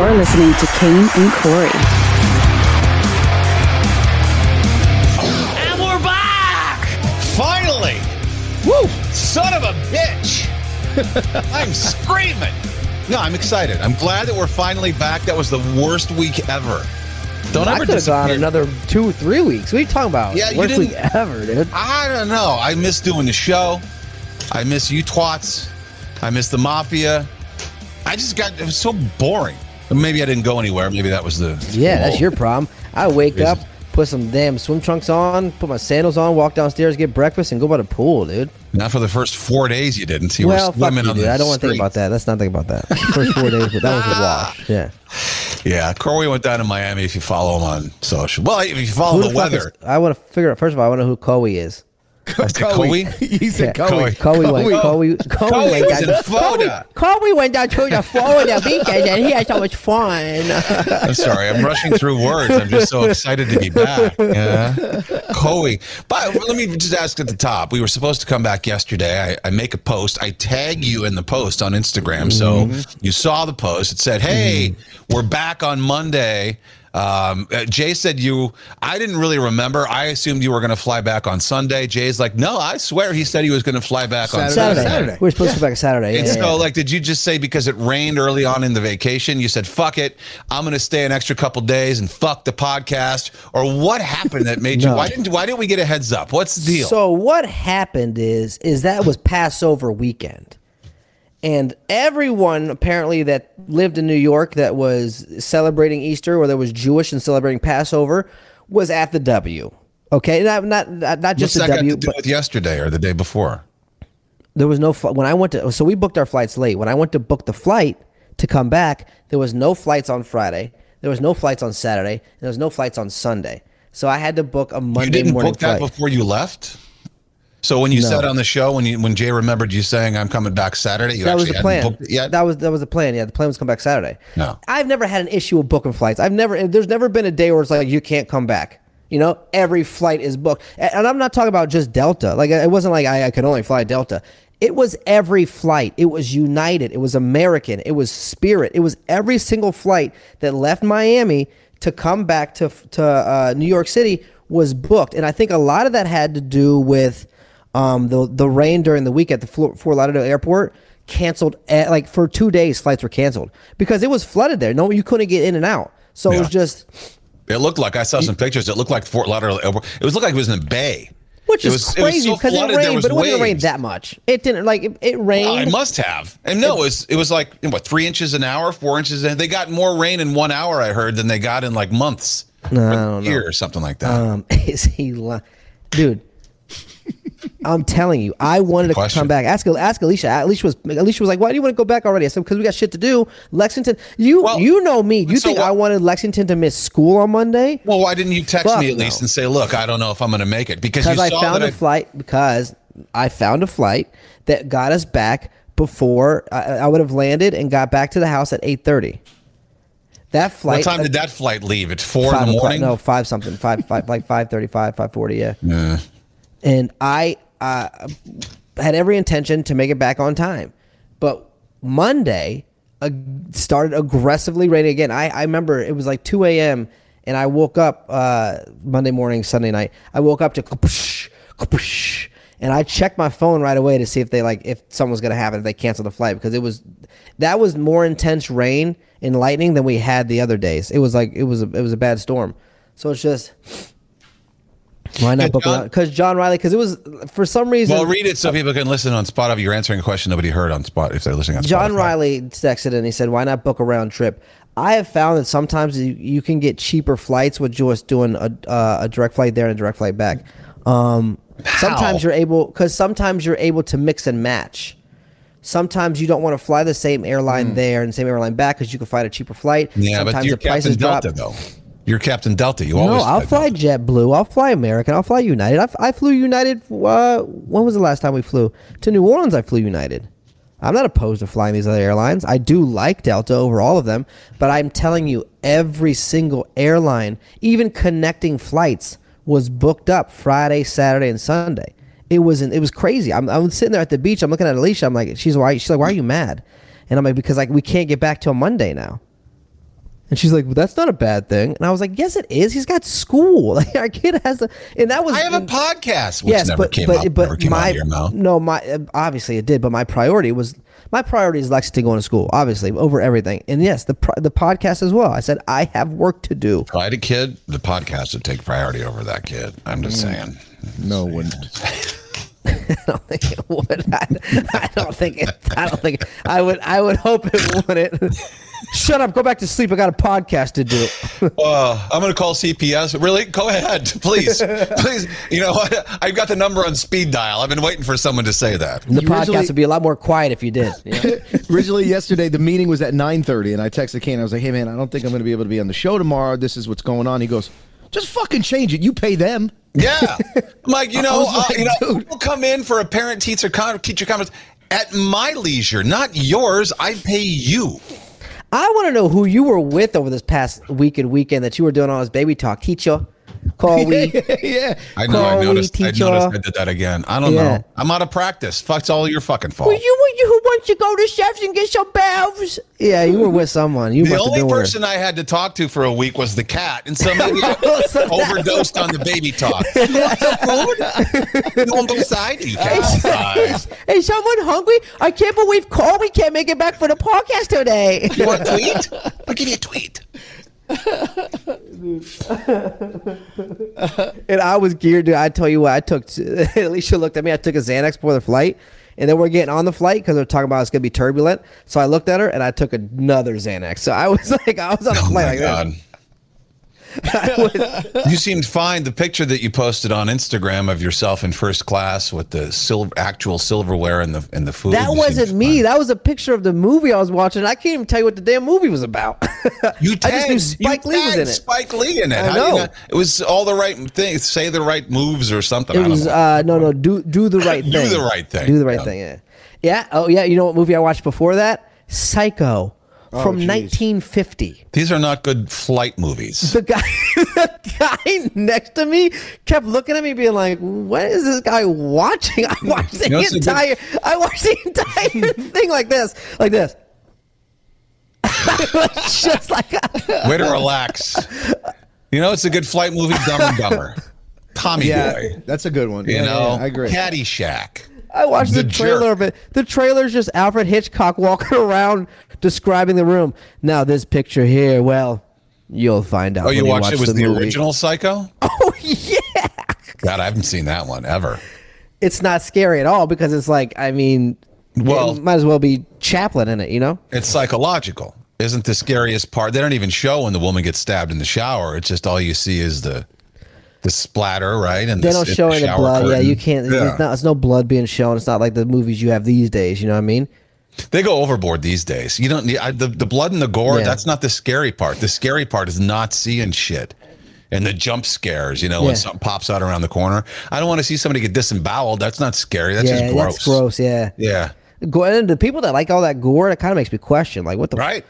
You're listening to Kane and Corey. And we're back! Finally! Woo! Son of a bitch! I'm screaming! No, I'm excited. I'm glad that we're finally back. That was the worst week ever. Don't I ever could have gone disappear. another two, three weeks. What are you talking about? Yeah, you Worst week didn't- ever, dude. I don't know. I miss doing the show. I miss you twats. I miss the mafia. I just got it was so boring. Maybe I didn't go anywhere. Maybe that was the Yeah, the that's your problem. I wake Is up, put some damn swim trunks on, put my sandals on, walk downstairs, get breakfast, and go by the pool, dude. Not for the first four days you didn't. You well, were fuck swimming you, on dude. I don't want to think about that. Let's not think about that. First four days, but that was a wash. Yeah. Yeah, Corey went down to Miami. If you follow him on social, well, if you follow Who the, the weather, is- I want to figure out. First of all, I want to know who Corey is. I said Coey. he said Yeah. Coey. Coey went. Down. in Florida. Coey, Coey went down to the Florida beaches, and he had so much fun. I'm sorry, I'm rushing through words. I'm just so excited to be back. Yeah, Coey. But let me just ask at the top. We were supposed to come back yesterday. I, I make a post. I tag you in the post on Instagram, so mm-hmm. you saw the post. It said, "Hey, mm-hmm. we're back on Monday." Um, uh, Jay said you. I didn't really remember. I assumed you were going to fly back on Sunday. Jay's like, "No, I swear he said he was going to fly back on Saturday. Saturday. Saturday. We're supposed to be back Saturday. And Yeah, so, yeah. like, did you just say because it rained early on in the vacation, you said, fuck it, I'm going to stay an extra couple days and fuck the podcast? Or what happened that made you, why didn't, why didn't we get a heads up? What's the deal? So what happened is is that was Passover weekend. And everyone apparently that lived in New York that was celebrating Easter or that was Jewish and celebrating Passover was at the W. Okay, not not not not just What's the that W, but yesterday or the day before? there was no fl- when I went to so we booked our flights late. When I went to book the flight to come back, there was no flights on Friday. There was no flights on Saturday. And there was no flights on Sunday. So I had to book a Monday You didn't morning book that flight. before you left? So when you No. said on the show, when you when Jay remembered you saying I'm coming back Saturday, you that was the plan. booked it yet? That was that was the plan. Yeah, the plan was come back Saturday. No. I've never had an issue with booking flights. I've never. There's never been a day where it's like you can't come back. You know, every flight is booked, and and I'm not talking about just Delta. Like it wasn't like I, I could only fly Delta. It was every flight. It was United. It was American. It was Spirit. It was every single flight that left Miami to come back to to uh, New York City was booked, and I think a lot of that had to do with um, the the rain during the week at the Fort Lauderdale airport canceled eh, like for two days flights were canceled because it was flooded there no you couldn't get in and out so it was just it looked like, I saw some pictures, it looked like Fort Lauderdale Airport. It was looked like it was in a bay. which It is was- crazy because it, flooded, there rained but it wasn't rain that much it didn't like it, it rained Oh, it must have. And no, it was it was like what three inches an hour, four inches. An, they got more rain in one hour. I heard than they got in like months, No, or I don't know. or something like that. um is he li- dude I'm telling you, I wanted to Question. come back. Ask ask Alicia. Alicia was Alicia was like, "Why do you want to go back already?" I said, "Because we got shit to do." Lexington, you Well, you know me. You so think what- I wanted Lexington to miss school on Monday? well, why didn't you text fuck me at least and say, "Look, I don't know if I'm going to make it," because I found a flight because I found a flight that got us back before I, I would have landed and got back to the house at eight thirty. That flight. what time uh, did that flight leave? At four in the morning. No, five something. Five five like five thirty five, five forty. Yeah. Yeah. And I uh, had every intention to make it back on time, but Monday uh, started aggressively raining again. I I remember it was like two a.m. and I woke up uh, Monday morning, Sunday night. I woke up to kapoosh, and I checked my phone right away to see if they like if something was gonna happen if they canceled the flight because it was that was more intense rain and lightning than we had the other days. It was like it was a, it was a bad storm. So it's just why not book John- because John Riley because it was for some reason Well, read it so people can listen on Spot. If you're answering a question nobody heard on Spot, if they're listening on Spotify. John Spotify. Riley texted and he said, "Why not book a round trip?" I have found that sometimes you, you can get cheaper flights with just doing a uh, a direct flight there and a direct flight back. Um, sometimes you're able because sometimes you're able to mix and match. Sometimes you don't want to fly the same airline there and same airline back because you can find a cheaper flight. Yeah, sometimes but you're the prices Captain drop. Delta though. You're Captain Delta. You always. No. I'll fly JetBlue. I'll fly American. I'll fly United. I, I flew United. Uh, when was the last time we flew to New Orleans? I flew United. I'm not opposed to flying these other airlines. I do like Delta over all of them, but I'm telling you, every single airline, even connecting flights, was booked up Friday, Saturday, and Sunday. It was it was crazy. I'm, I'm sitting there at the beach. I'm looking at Alicia. I'm like, she's why? She's like, why are you mad? And I'm like, because like we can't get back till Monday now. And she's like, well, "That's not a bad thing." And I was like, "Yes, it is. He's got school. Like our kid has a." And that was I have a and- podcast, which yes, never but came but up. but never came out my of your mouth. no, my uh, obviously it did, but my priority was my priority is Lexington going to school, obviously over everything. And yes, the the podcast as well. I said I have work to do. If I had a kid, the podcast would take priority over that kid. I'm just Mm. saying. No one. I don't think it would. I, I don't think it. I don't think I would. I would hope it wouldn't. Shut up. Go back to sleep. I got a podcast to do. Uh, I'm going to call CPS. Really? Go ahead, please, please. You know what? I've got the number on speed dial. I've been waiting for someone to say that. The You podcast originally- would be a lot more quiet if you did. you know? Originally, yesterday the meeting was at nine thirty, and I texted Kane. I was like, "Hey, man, I don't think I'm going to be able to be on the show tomorrow. This is what's going on." He goes, "Just fucking change it. You pay them." Yeah, I'm like you know, was uh, you know, people come in for a parent teacher con- teacher conference at my leisure, not yours. I pay you. I want to know who you were with over this past week and weekend that you were doing all this baby talk. Teacher, call we. yeah. I know. I Chloe, noticed. I noticed. I did that again. I don't Yeah. know. I'm out of practice. Fuck's all your fucking fault. Were you were you who wants to go to chefs and get your baths? Yeah, you were with someone. You The must have only been with person I had to talk to for a week was the cat, and so maybe I So overdosed on the baby talk. You want some food? You want beside you, cat? Hey, someone hungry? I can't believe Colby can't make it back for the podcast today. You want a tweet? I'll give you a tweet. and I was geared to. I tell you what, I took. Alicia looked at me. I took a Xanax before the flight, and then we're getting on the flight because they're talking about it's gonna be turbulent. So I looked at her and I took another Xanax. So I was like, I was on a Oh flight my like god. this. I You seemed fine. The picture that you posted on Instagram of yourself in first class with the silver, actual silverware and the and the food. that wasn't me. fine. That was a picture of the movie I was watching. I can't even tell you what the damn movie was about. You I tagged, just knew Spike Lee was in it. Spike Lee in it. I How do you know. not- it was all the right things. Say the right moves or something. I It was uh no no do do the right Do thing. the right thing. Do the right Yeah. thing. Yeah. Yeah. Oh yeah. You know what movie I watched before that? Psycho Oh, from geez. 1950. These are not good flight movies. The guy the guy next to me kept looking at me being like, "What is this guy watching?" I watched the You know, it's a good- entire I watched the entire thing like this, like this. Just like Way to relax. You know, it's a good flight movie. Dumb and Dumber. Tommy Yeah, Boy. that's a good one. You Yeah, know, yeah, I agree. Caddyshack. I watched the, The trailer of it. The trailer's just Alfred Hitchcock walking around describing the room. Now this picture here, well, you'll find out. Oh, you watched watch it? Was the, movie. original Psycho? Oh yeah. God, I haven't seen that one ever. It's not scary at all because it's like I mean, Well- might as well be Chaplin in it, you know? It's psychological. Isn't the scariest part? They don't even show when the woman gets stabbed in the shower. It's just all you see is the the splatter, right? And They the, don't the show any shower blood. Yeah, you can't. Yeah. There's, not, there's no blood being shown. It's not like the movies you have these days. You know what I mean? They go overboard these days. You don't need I, the the blood and the gore. Yeah. That's not the scary part. The scary part is not seeing shit. And the jump scares, you know, Yeah. when something pops out around the corner. I don't want to see somebody get disemboweled. That's not scary. That's just gross. that's gross. Yeah. Yeah. Go and the people that like all that gore, it kind of makes me question, like, what the Right.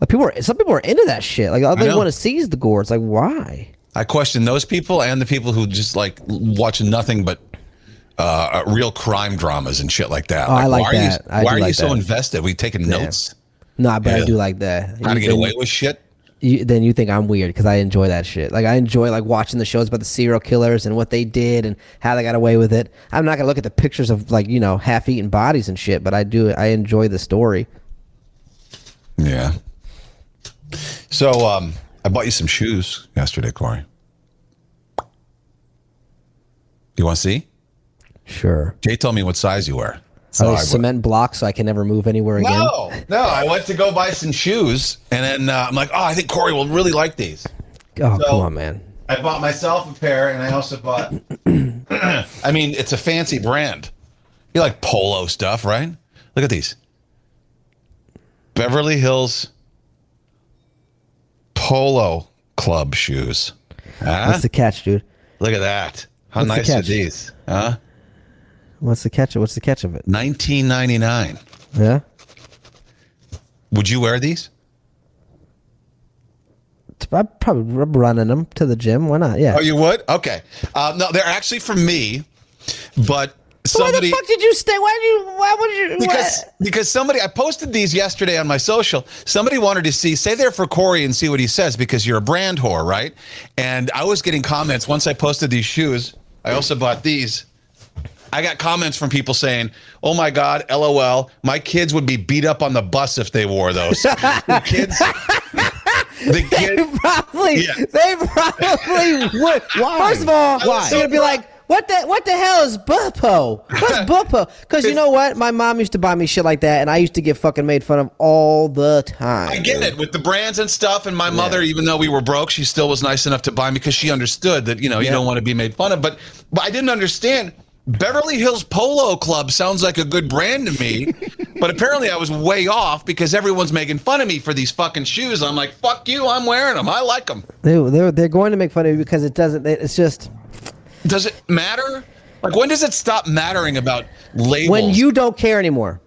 Like people are some people are into that shit. Like all they want to see is the gore. It's like why? I question those people and the people who just like watch nothing but uh, real crime dramas and shit like that. Oh, I like why that. Are you, why are you so that. invested? We taking notes? Nah, but I Yeah. do like that. How to get away with shit? you, then you think I'm weird because I enjoy that shit. Like I enjoy like watching the shows about the serial killers and what they did and how they got away with it. I'm not gonna look at the pictures of like you know half-eaten bodies and shit, but I do. I enjoy the story. Yeah. So um, I bought you some shoes yesterday, Corey. You want to see? Sure. Jay told me what size you wear. I went- cement blocks so I can never move anywhere again? No, no. I went to go buy some shoes, and then uh, I'm like, oh, I think Corey will really like these. Oh So- come on, man. I bought myself a pair, and I also bought. I mean, it's a fancy brand. You like polo stuff, right? Look at these. Beverly Hills Polo Club shoes. Huh? What's the catch, dude? Look at that. How What's the nice are catch? these? Huh? What's the catch? What's the catch of it? 1999. Yeah. Would you wear these? I'm probably running them to the gym. Why not? Yeah. Oh, you would? Okay. Uh, no, they're actually for me, but So why the fuck did you stay? Why did you? Why would you? because what? because somebody I posted these yesterday on my social. Somebody wanted to see say there for Corey and see what he says because you're a brand whore, right? And I was getting comments once I posted these shoes. I also bought these. I got comments from people saying, "Oh my God, LOL, my kids would be beat up on the bus if they wore those." the kids, the They probably, Yeah. they probably would. Why? First of all, Why? they're gonna be like, "What the, what the hell is buppo? What's buppo?" Because you know what, my mom used to buy me shit like that, and I used to get fucking made fun of all the time. I get it with the brands and stuff. And my mother, even though we were broke, she still was nice enough to buy me because she understood that you know you don't want to be made fun of. But but I didn't understand. Beverly Hills Polo Club sounds like a good brand to me, but apparently I was way off because everyone's making fun of me for these fucking shoes. I'm like, fuck you, I'm wearing them. I like them. They, they're they're going to make fun of you because it doesn't. It's just Does it matter? Like, when does it stop mattering about labels? when you don't care anymore.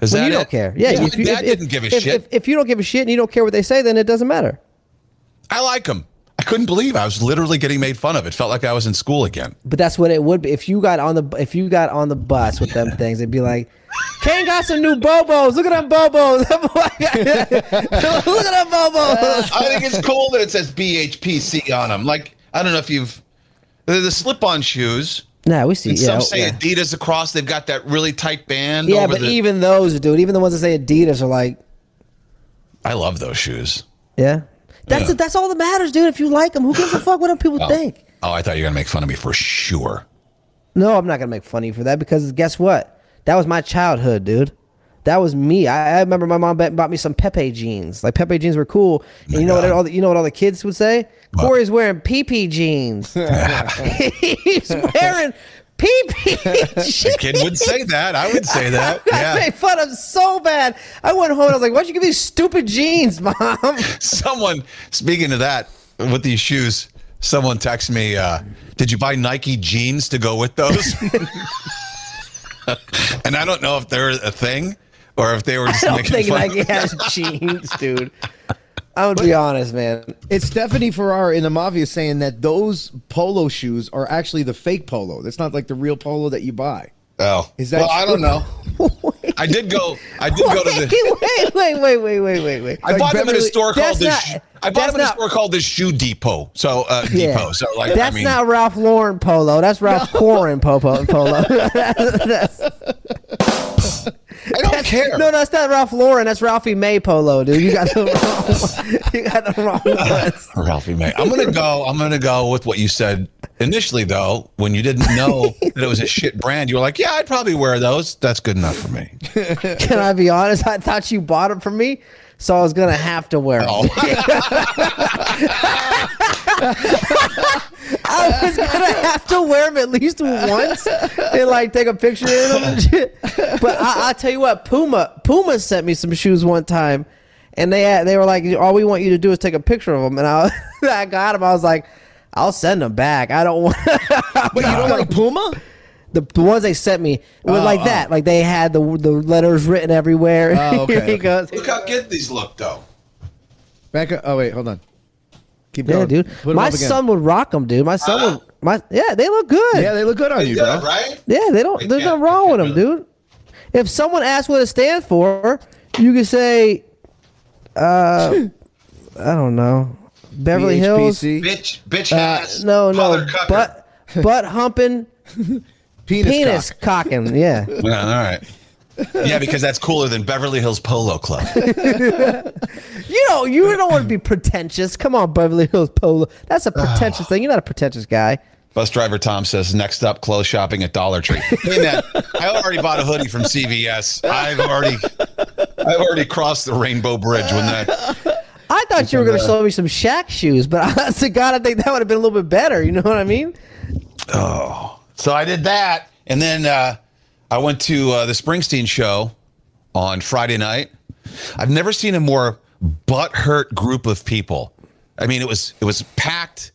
Is When you don't care. Yeah, My if you, if, didn't give a if, shit. If, if you don't give a shit and you don't care what they say, then it doesn't matter. I like them. I couldn't believe I was literally getting made fun of. It felt like I was in school again. But that's what it would be if you got on the if you got on the bus with them things. It'd be like, Kane got some new bobos. Look at them bobos. Look at them bobos. I think it's cool that it says BHPC on them. Like I don't know if you've the, the slip-on shoes. Nah, we see. And Yeah, some say yeah. Adidas across. They've got that really tight band. Yeah, over but the, even those, dude, even the ones that say Adidas are like, I love those shoes. yeah. That's Yeah. that's all that matters, dude. If you like them, who gives a fuck what other people Oh. think? Oh, I thought you were gonna make fun of me for sure. No, I'm not gonna make fun of you for that because guess what? That was my childhood, dude. That was me. I, I remember my mom bought bought me some Pepe jeans. Like Pepe jeans were cool. And you know what? All the, you know what all the kids would say? What? Corey's wearing PP jeans. He's wearing PP jeans. A kid would say that. I would say that. I Yeah. made fun of so bad. I went home and I was like, "Why'd you give me these stupid jeans, mom?" Someone speaking of that with these shoes. Someone texted me. Uh, Did you buy Nike jeans to go with those? and I don't know if they're a thing or if they were just I don't making think fun. Nike has jeans, dude. I would gonna be honest, man. It's Stephanie Ferrara in the Mafia saying that those polo shoes are actually the fake polo. That's not like the real polo that you buy. Oh, Is that well? I don't know. I did go. I did go to the. wait, wait, wait, wait, wait, wait, wait. I bought them in a store called That's the. not- Sh- I bought them in a store called the Shoe Depot. So uh, Depot. So like, that's I mean, not Ralph Lauren polo. That's Ralph Lauren popo polo. That's- I don't care. no, no, that's not Ralph Lauren. That's Ralphie May polo, dude. You got the wrong. you got the wrong ones. Ralphie May. I'm gonna go. I'm gonna go with what you said initially, though. When you didn't know that it was a shit brand, you were like, "Yeah, I'd probably wear those. That's good enough for me." Can I be honest? I thought you bought them for me, so I was gonna have to wear them. Oh, I was gonna have to wear them at least once and like take a picture in them and shit. But I, I tell you what, Puma Puma sent me some shoes one time, and they had, they were like, all we want you to do is take a picture of them, and I I got them. I was like, I'll send them back. I don't want. Wait, you don't want a Puma? the, the ones they sent me were oh, like that. Oh. Like they had the the letters written everywhere. Oh, okay, Here he okay. goes. look how good these look, though. Back up. Oh wait, hold on. Keep Yeah, dude. Put 'em My up again. son would rock them, dude. My son Huh? would. My yeah, they look good. Yeah, they look good on They you, bro. right? Yeah, they don't. They There's can't- nothing wrong with they them, can't dude. If someone asks what it stands for, you can say, uh, I don't know, Beverly Hills. BHPC, Bitch, bitch Uh, ass. no, no, mother cucker. butt, butt humping, penis, penis cock. cocking. Yeah, Yeah, all right. Yeah, because that's cooler than Beverly Hills Polo Club. you know, you don't want to be pretentious. Come on, Beverly Hills Polo. That's a pretentious thing. You're not a pretentious guy. Bus driver Tom says, next up, clothes shopping at Dollar Tree. Hey man, I already bought a hoodie from CVS. I've already I've already crossed the rainbow bridge when that I thought you were going to show me some Shaq shoes, but honest to God, I think that would have been a little bit better. You know what I mean? Oh. So I did that. And then uh, I went to uh, the Springsteen show on Friday night. I've never seen a more butthurt group of people. I mean, it was it was packed.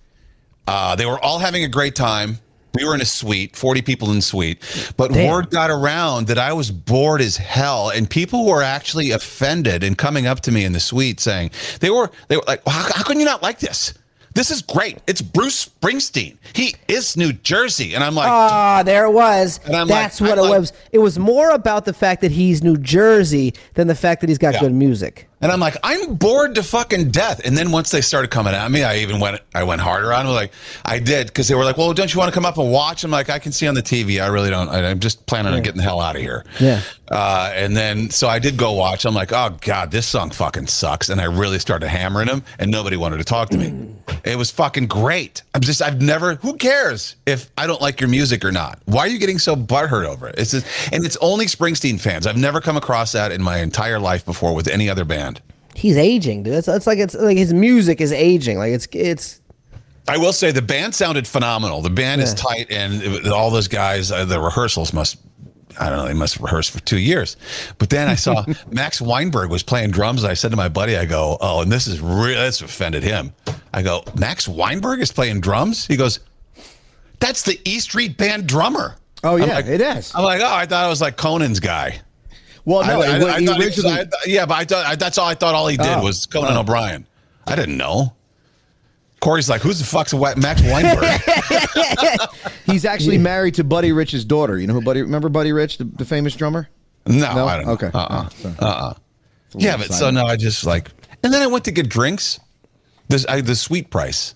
Uh, they were all having a great time. We were in a suite, 40 people in suite. But Damn. word got around that I was bored as hell. And people were actually offended and coming up to me in the suite saying, they were, they were like, how, how can you not like this? This is great. It's Bruce Springsteen. He is New Jersey. And I'm like, Ah, there it was. That's like- what I'm it like- was. It was more about the fact that he's New Jersey than the fact that he's got Yeah. good music. And I'm like, I'm bored to fucking death. And then once they started coming at me, I even went, I went harder on them. Like I did because they were like, well, don't you want to come up and watch? I'm like, I can see on the TV. I really don't. I, I'm just planning on getting the hell out of here. Yeah. Uh, and then so I did go watch. I'm like, oh god, this song fucking sucks. And I really started hammering them, and nobody wanted to talk to me. It was fucking great. I'm just, I've never. Who cares if I don't like your music or not? Why are you getting so butthurt over it? It's just, and it's only Springsteen fans. I've never come across that in my entire life before with any other band. He's aging, dude. It's, it's like it's like his music is aging. Like it's it's I will say the band sounded phenomenal. The band is tight, and it- all those guys, uh, the rehearsals must. I don't know. They must rehearse for two years, but then I saw Max Weinberg was playing drums, and I said to my buddy, "I go, oh, and this is really this offended him." I go, Max Weinberg is playing drums. He goes, "That's the E Street Band drummer." Oh, yeah, like- it is. I'm like, oh, I thought it was like Conan's guy. Well, no, I, I, I thought was- I yeah, but I thought I, that's all I thought. All he did Oh. was Conan oh. O'Brien. I didn't know. Corey's like, who's the fuck's Max Weinberg? he's actually married to Buddy Rich's daughter. You know who Buddy? Remember Buddy Rich, the, the famous drummer? No, No? I don't know. Okay. Uh-uh. Oh, sorry. Uh-uh. Yeah, but so no, I just like, and then I went to get drinks. This I, the suite price,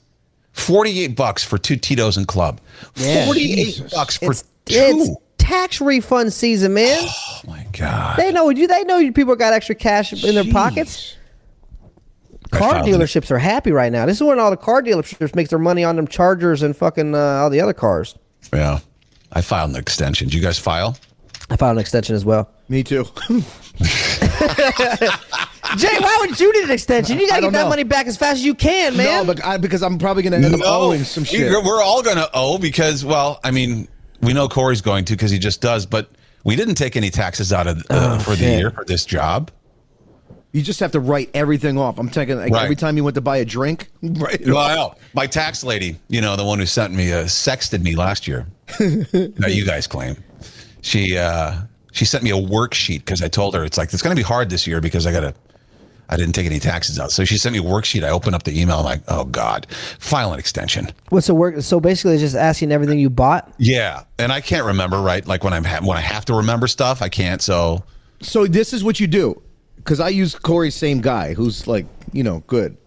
forty eight bucks for two Tito's and club. Yeah. Forty eight bucks for it's two. it's tax refund season, man. oh my god! they know you. They know you people got extra cash in their pockets. Car dealerships are happy right now. This is when all the car dealerships make their money on them Chargers and fucking uh, all the other cars. Yeah, I filed an extension. Did you guys file? I filed an extension as well. Me too. Jay, why would you need an extension? You gotta get that know. money back as fast as you can, man. no, but I, because I'm probably going to end up owing some shit. We're we're all going to owe because, well, I mean, we know Corey's going to because he just does, but we didn't take any taxes out of uh, for the year for this job. You just have to write everything off. I'm taking like Right. every time you went to buy a drink, it Well, off. I know. My tax lady, you know, the one who sent me, uh, sexted me last year. that you guys claim. She uh, she sent me a worksheet because I told her it's like it's going to be hard this year because I got to. I didn't take any taxes out, so she sent me a worksheet. I opened up the email. I'm like, oh god, file an extension. What's the work? So basically, just asking everything you bought. Yeah, and I can't remember right. Like when I'm ha- when I have to remember stuff, I can't. So So this is what you do, because I use Corey's same guy, who's like you know good.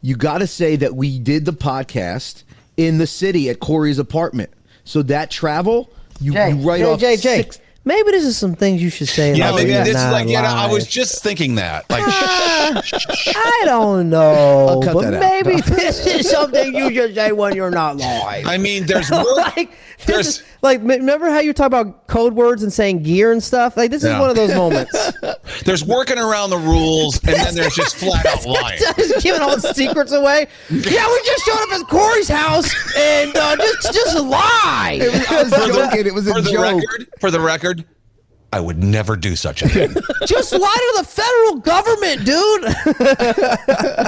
You got to say that we did the podcast in the city at Corey's apartment. So that travel, you, Jay, you write Jay, off Jay, Jay. six- Maybe this is some things you should say. yeah, maybe this is Nah, like yeah. I was just thinking that. Like, ah, I don't know, I'll cut but that out. maybe this is something you should say when you're not live. I mean, there's work. like, there's is, like, remember how you talk about code words and saying gear and stuff? Like, this is one of those moments. there's working around the rules, and then there's just flat out lying. just giving all the secrets away. Yeah, we just showed up at Corey's house and uh, just just lie. I was joking. It was for a the joke. record, for the record, I would never do such a thing. just lie to the federal government,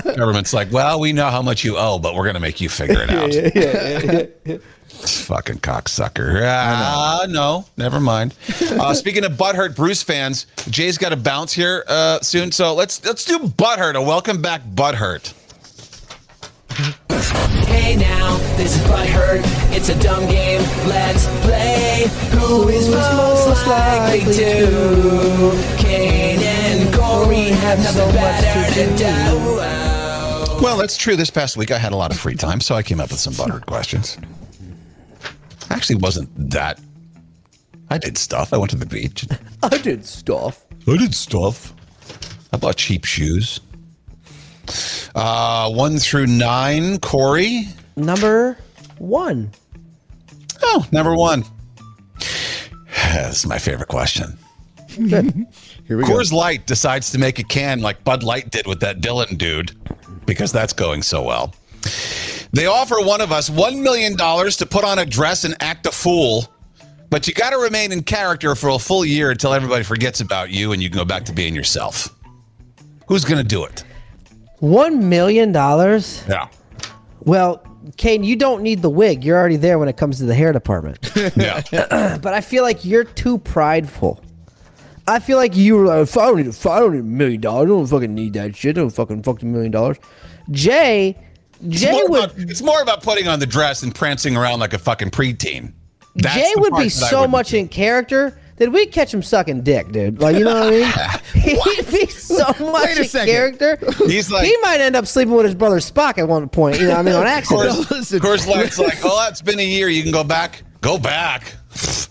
dude. Government's like, well, we know how much you owe, but we're gonna make you figure it out. Fucking cocksucker. Ah, no, never mind. Uh, speaking of butthurt Bruce fans, Jay's got to bounce here uh, soon, so let's let's do butthurt. A welcome back butthurt. Hey now, this is Butthurt. It's a dumb game. Let's play. Who is most likely to? Kane and Corey have nothing better to do. Well, that's true. This past week, I had a lot of free time, so I came up with some butthurt questions. Actually, wasn't that. I did stuff. I went to the beach. I did stuff. I did stuff. I bought cheap shoes. Uh, one through nine, Corey. Number one. Oh, number one. That's my favorite question. Here we go. Coors Light decides to make a can like Bud Light did with that Dylan dude because that's going so well. They offer one of us $1 million to put on a dress and act a fool, but you got to remain in character for a full year until everybody forgets about you and you can go back to being yourself. Who's going to do it? One million dollars. Yeah. Well, Kane, you don't need the wig. You're already there when it comes to the hair department. Yeah. but I feel like you're too prideful. I feel like you were like, "If I don't need, if I don't need a million dollars. I don't fucking need that shit. I don't fucking fuck a million dollars. Jay Jay more, would about, it's more about putting on the dress and prancing around like a fucking preteen. That's Jay would be so much do. in character that we'd catch him sucking dick, dude. Like you know what I mean? He'd be so much in second. character. He's like- he might end up sleeping with his brother Spock at one point. You know, what I mean, on accident. Listen. Coors Light's like, oh, it's been a year. You can go back. Go back.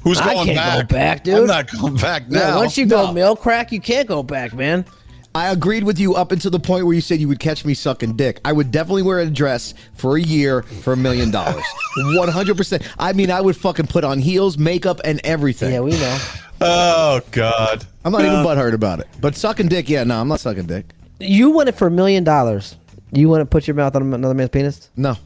Who's going I can't back? go back, dude. I'm not going back now. Yeah, once you go No. milk crack, you can't go back, man. I agreed with you up until the point where you said you would catch me sucking dick. I would definitely wear a dress for a year for a million dollars. 100%. I mean, I would fucking put on heels, makeup, and everything. Yeah, we know. oh God. I'm not even uh, butthurt about it. But sucking dick, yeah, no, I'm not sucking dick. You win it for a million dollars. You want to put your mouth on another man's penis? No.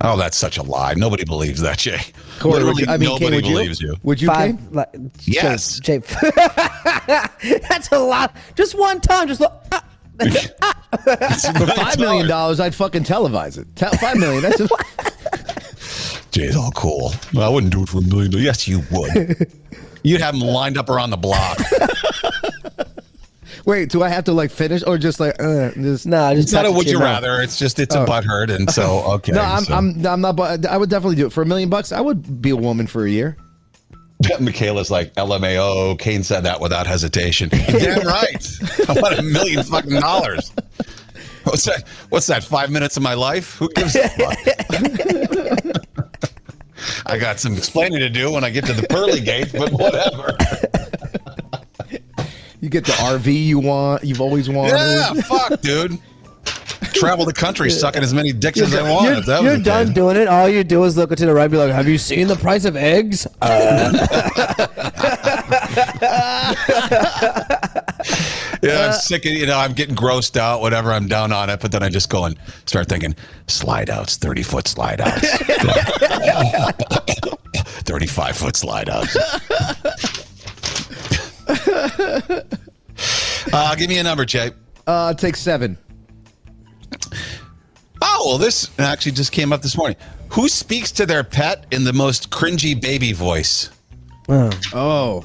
Oh, that's such a lie. Nobody believes that, Jay. Corey, would Literally, you, I mean, nobody Kane, would you? believes you. Would you, Five. Kane? Like, Yes. Jay, Jay- that's a lot. Just one time. Just look. ah. For five million dollars, I'd fucking televise it. Te- five million. That's just, Jay's all cool. I wouldn't do it for a million. dollars. Yes, you would. You'd have them lined up around the block. Wait. Do I have to like finish or just like uh, just Nah, just It's not a would you know. rather. It's just it's a butthurt, and so okay. No, I'm, so. I'm, I'm not. But I would definitely do it for a million bucks. I would be a woman for a year. Michaela's like LMAO. Kane said that without hesitation. Damn right. I want a million fucking dollars. What's that? What's that? Five minutes of my life? Who gives a fuck? I got some explaining to do when I get to the pearly gate, but whatever. You get the RV you want. You've always wanted. Yeah, fuck, dude. Travel the country sucking as many dicks as I want. You're, that you're done case. doing it. All you do is look to the right, and be like, "Have you seen the price of eggs?" Uh, Yeah, I'm sick of you know. I'm getting grossed out. Whatever. I'm down on it, but then I just go and start thinking slide outs, thirty foot slide outs, thirty five foot slide outs. uh, give me a number, Jay. Uh, take seven. Oh well, this actually just came up this morning. Who speaks to their pet in the most cringy baby voice? Oh.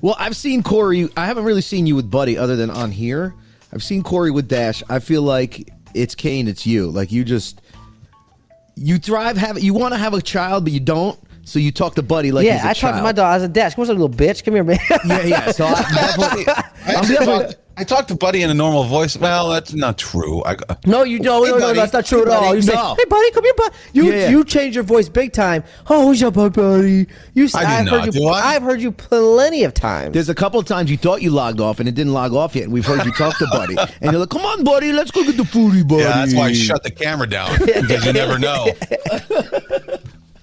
Well, I've seen Corey. I haven't really seen you with Buddy other than on here. I've seen Corey with Dash. I feel like it's Kane. It's you. Like you just you thrive. Have you want to have a child, but you don't. So you talk to Buddy like yeah, he's a I talked child. to my dog as a dash. Come on, little bitch. Come here, man. Yeah, yeah. So I definitely. I, I'm actually definitely. talked, I talked to Buddy in a normal voice. Well, that's not true. I, No, you don't. Hey, no, no, buddy. that's not true at Hey, all. buddy. You say, No. "Hey, buddy, come here, buddy." You Yeah. you change your voice big time. Oh, who's up, buddy? You. s- I do I've not, heard you. do I? have heard you plenty of times. There's a couple of times you thought you logged off and it didn't log off yet, and we've heard you talk to Buddy, and you're like, "Come on, Buddy, let's go get the foodie, buddy." Yeah, that's why I shut the camera down because you never know.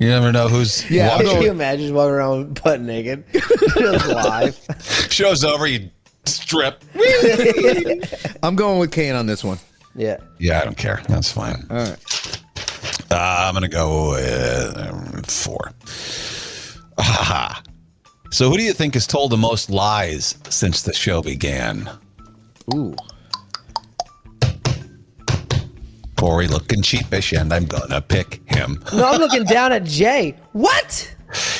You never know who's Yeah, Can watching. you imagine just walking around butt naked, just live? Show's over, you strip. I'm going with Kane on this one. Yeah. Yeah, I don't care. That's fine. All right. Uh, I'm gonna go with um, four. Ah. So, who do you think has told the most lies since the show began? Ooh. Corey looking cheapish, and I'm gonna pick him. No, I'm looking down at Jay. What?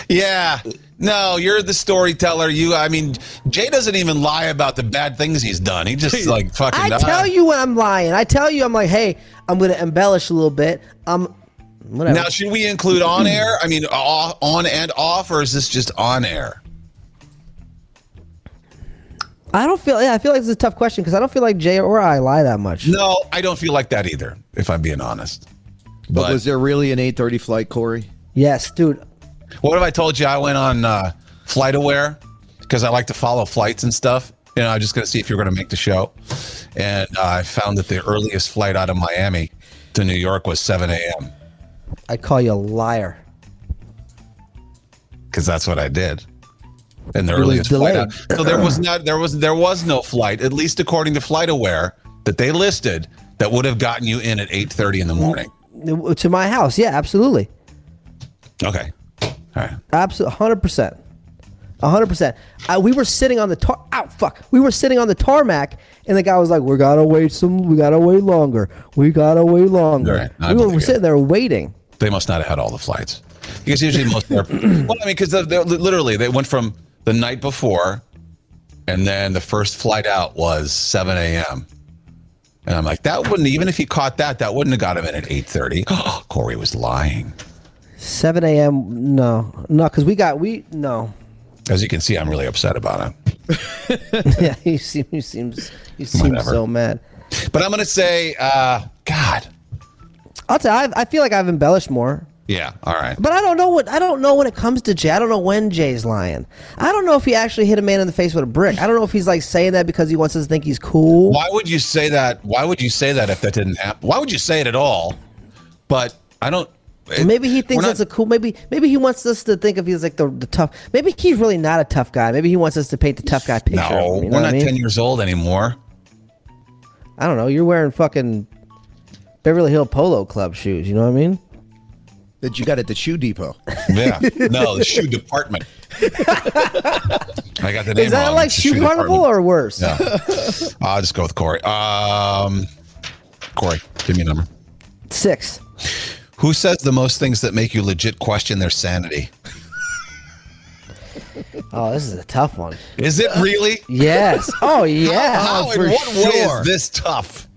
Yeah. No, you're the storyteller. You, I mean, Jay doesn't even lie about the bad things he's done. He just like fucking. I tell you when I'm lying. I tell you I'm like, hey, I'm gonna embellish a little bit. Um, whatever. Now, should we include on air? I mean, off, on and off, or is this just on air? I don't feel. Yeah, I feel like this is a tough question because I don't feel like Jay or I lie that much. No, I don't feel like that either. If I'm being honest. But, But, was there really an 8:30 flight, Corey? Yes, dude. what if I told you I went on uh, FlightAware because I like to follow flights and stuff? You know, I'm just going to see if you're going to make the show, and uh, I found that the earliest flight out of Miami to New York was 7 a.m. I call you a liar. because that's what I did. And the earliest flight out. So there was not there was there was no flight, at least according to FlightAware, that they listed that would have gotten you in at 8:30 in the morning. To my house. Yeah, absolutely. Okay. All right. Absolutely, hundred percent, hundred percent. We were sitting on the tar. Ow, fuck. We were sitting on the tarmac, and the guy was like, "We gotta wait some. We gotta wait longer. We gotta wait longer." Right, we were sitting there waiting. They must not have had all the flights. Because usually most well, I mean, because literally they went from the night before, and then the first flight out was 7 a.m. And I'm like, that wouldn't even if he caught that, that wouldn't have got him in at 8:30. Corey was lying. 7 a.m. No, no, because we got we no. As you can see, I'm really upset about it. yeah, he seems he seems he seems Whatever. so mad. But I'm gonna say, uh, God, I'll tell. you, I, I feel like I've embellished more, yeah, all right. but I don't know what I don't know when it comes to Jay. I don't know when Jay's lying. I don't know if he actually hit a man in the face with a brick. I don't know if he's like saying that because he wants us to think he's cool. Why would you say that? Why would you say that if that didn't happen? Why would you say it at all? But I don't. it- Maybe he thinks that's not- a cool. Maybe maybe he wants us to think of he's like the, the tough. Maybe he's really not a tough guy. Maybe he wants us to paint the tough guy picture. No, him, you know we're not I mean? 10 years old anymore. I don't know. You're wearing fucking Beverly Hill Polo Club shoes. You know what I mean? That you got at the shoe depot. Yeah. No, the shoe department. I got the name Is that wrong. like It's the shoe carnival department. or worse? Yeah. I'll just go with Corey. Um, Corey, give me a number. Six. Who says the most things that make you legit question their sanity? Oh, this is a tough one. Is it really? Yes. Oh yeah. How in for what way is this tough?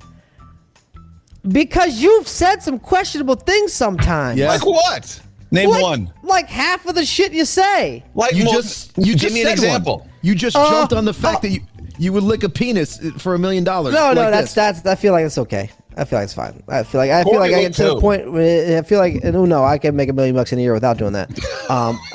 Because you've said some questionable things sometimes. Yeah. Like what? Name Like, one. like half of the shit you say. Like You well, just you give just me an example. One. You just Uh, jumped on the fact uh, that you you would lick a penis for a million dollars. No, no, that's this. that's. I feel like it's okay. I feel like it's fine. I feel like I feel like I would get to the point. Where I feel like no, no, I can make a million bucks in a year without doing that. Um,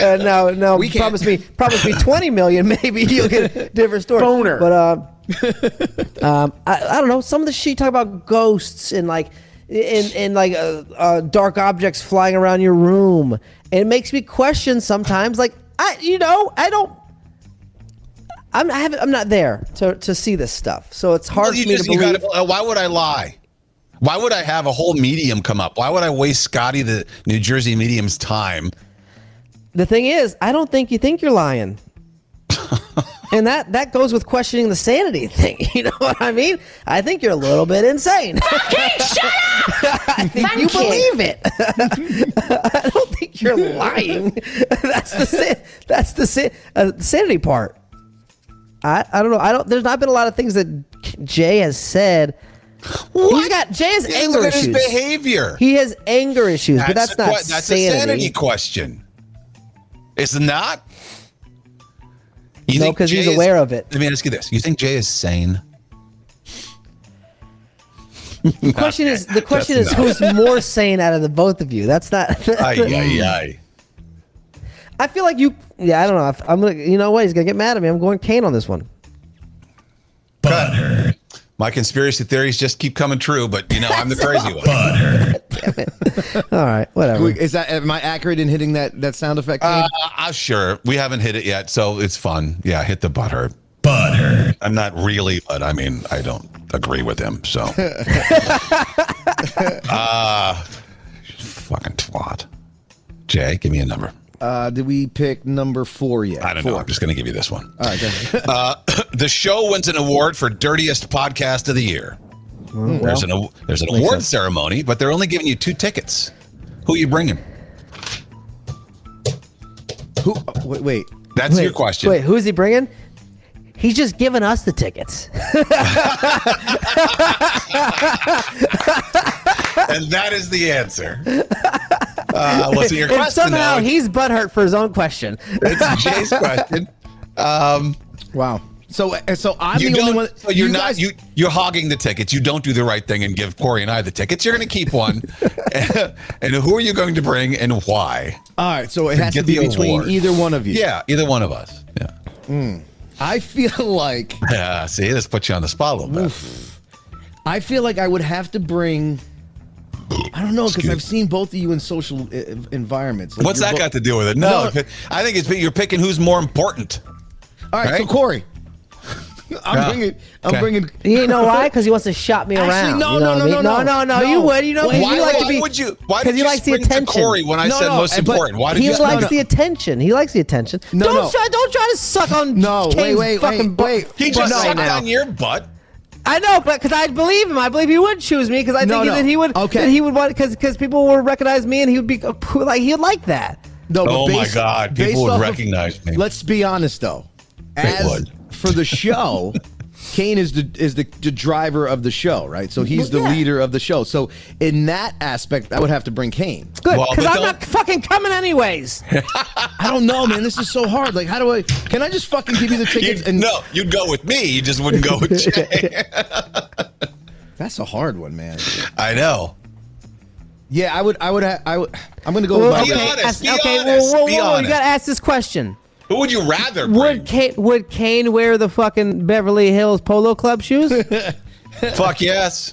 uh, no, no, We can't. promise me, promise me twenty million, maybe you'll get a different story. Boner. But um, um, I, I don't know. Some of the shit you talk about ghosts and like and and like uh, uh, dark objects flying around your room, and it makes me question sometimes. Like I, you know, I don't. I'm, I haven't, I'm not there to, to see this stuff, so it's hard Well, for me just- to believe. gotta- why would I lie? Why would I have a whole medium come up? Why would I waste Scotty, the New Jersey medium's time? the thing is, I don't think you think you're lying, and that that goes with questioning the sanity thing. You know what I mean? I think you're a little bit insane. Fucking shut up! I think you believe it. I don't think you're lying. that's the sa- that's the sa- uh, sanity part. I, I don't know. I don't. There's not been a lot of things that Jay has said. What? He's got Jay has Yeah, anger look at his issues. behavior. He has anger issues, but that's a not that's sanity. a sanity question. Is it not? You No, because he's Jay is- aware of it. Let me ask you this: You think Jay is sane? The question is the question is That's who's more sane out of the both of you. That's not. Ay, ay, ay. I feel like you. Yeah, I don't know. I'm gonna. You know what? He's gonna get mad at me. I'm going Kane on this one. Butter. My conspiracy theories just keep coming true, but you know I'm the crazy one. All right, whatever. Is that am I accurate in hitting that that sound effect? Kane? Uh, uh, sure, we haven't hit it yet, so it's fun. Yeah, hit the butter. Butter. I'm not really, but I mean, I don't agree with him. So, uh, fucking twat. Jay, give me a number. Uh, did we pick number four yet? I don't four. know. I'm just going to give you this one. All right. go ahead. Uh, the show wins an award for dirtiest podcast of the year. There's an there's an award ceremony, but they're only giving you two tickets. Who are you bringing? Who? oh, wait, wait. That's wait, your question. Wait, who's he bringing? He's just giving us the tickets. and that is the answer. Uh, what's your and question? somehow though? he's butthurt for his own question. It's Jay's question. Um, Wow. So so I'm you the only one. so you're not. guys- you you're hogging the tickets. You don't do the right thing and give Corey and I the tickets. You're going to keep one. and who are you going to bring and why? All right. So it has to be between award. either one of you. Yeah, either one of us. Yeah. I feel like Yeah. See, this puts you on the spot a little bit. I feel like I would have to bring. I don't know because I've seen both of you in social uh, environments. Like, What's that got to do with it? No, No. I think it's you're picking who's more important. All right, so? Corey, I'm Yeah. bringing. I'm Okay. bringing. You know why? Because he wants to shop me Actually, around. no, you know no, what I no, mean? no, no, no, no. You would. You know, Why- you Why, like why to be. would you? Why 'cause did he you likes the spring to attention. Corey when I No, said no, most important? Why did He you? likes no. the attention. He likes the attention. No, don't no. try. Don't try to suck on. No, wait, Kane's wait, fucking wait, bu- wait. He just right sucked now. on your butt. I know, but because I believe him, I believe he would choose me because I No, think no. that he would. Okay. that he would want because because people would recognize me and he would be like he would like that. No, but Oh my God, people based would off of- recognize me. Let's be honest though. They As would. For the show, Kane is the is the, the driver of the show, right? So he's the Yeah. leader of the show. So in that aspect, I would have to bring Kane. Good, because but I'm don't- not fucking coming anyways. I don't know, man. This is so hard. Like, how do I? Can I just fucking give you the tickets? You'd, And no, you'd go with me. You just wouldn't go with Jay. that's a hard one, man. I know. Yeah, I would. I would. ha- I would. I'm gonna go Well, with my. Be okay, honest, ask- be okay, honest, whoa, whoa, be whoa, you honest. gotta ask this question. Who would you rather bring? Would Kane would Kane wear the fucking Beverly Hills Polo Club shoes? Fuck yes.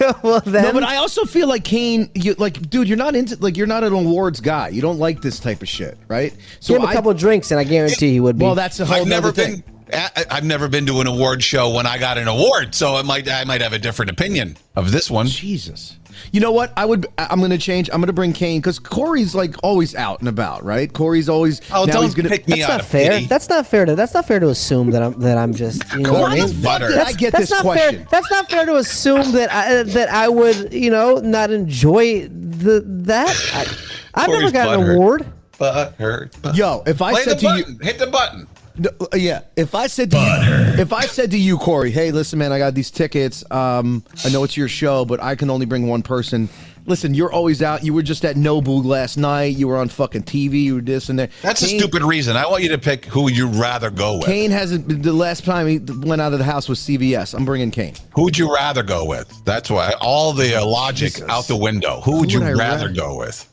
well, then, No, but I also feel like Kane. You like, dude. You're not into like. You're not an awards guy. You don't like this type of shit, right? give him a I- couple of drinks, and I guarantee he would be. Well, that's a whole I've never nother thing. been. I- I've never been to an award show when I got an award, so it might I might have a different opinion of this one. Jesus. You know what? I would. I- I'm going to change. I'm going to bring Kane because Corey's like always out and about, right? Corey's always. Oh, now don't he's gonna, pick me that's out not of fair. pity. That's not fair to. That's not fair to assume that I'm that I'm just. You know what I Corey's mean? butter. Did I get that's this not question? fair. That's not fair to assume that I that I would you know not enjoy the that. I, I've never Corey's got an award. But hurt. Yo, if I Play the said to you. Hit the button. No, uh, yeah. If I said to you, if I said to you, Corey, hey, listen, man, I got these tickets. Um, I know it's your show, but I can only bring one person. Listen, you're always out. You were just at Nobu last night. You were on fucking TV. You were this and that. That's Kane, a stupid reason. I want you to pick who you'd rather go with. Kane hasn't. The last time he went out of the house was CVS. I'm bringing Kane. Who would you rather go with? That's why all the uh, logic Jesus. out the window. Who would Who you would rather rather- go with?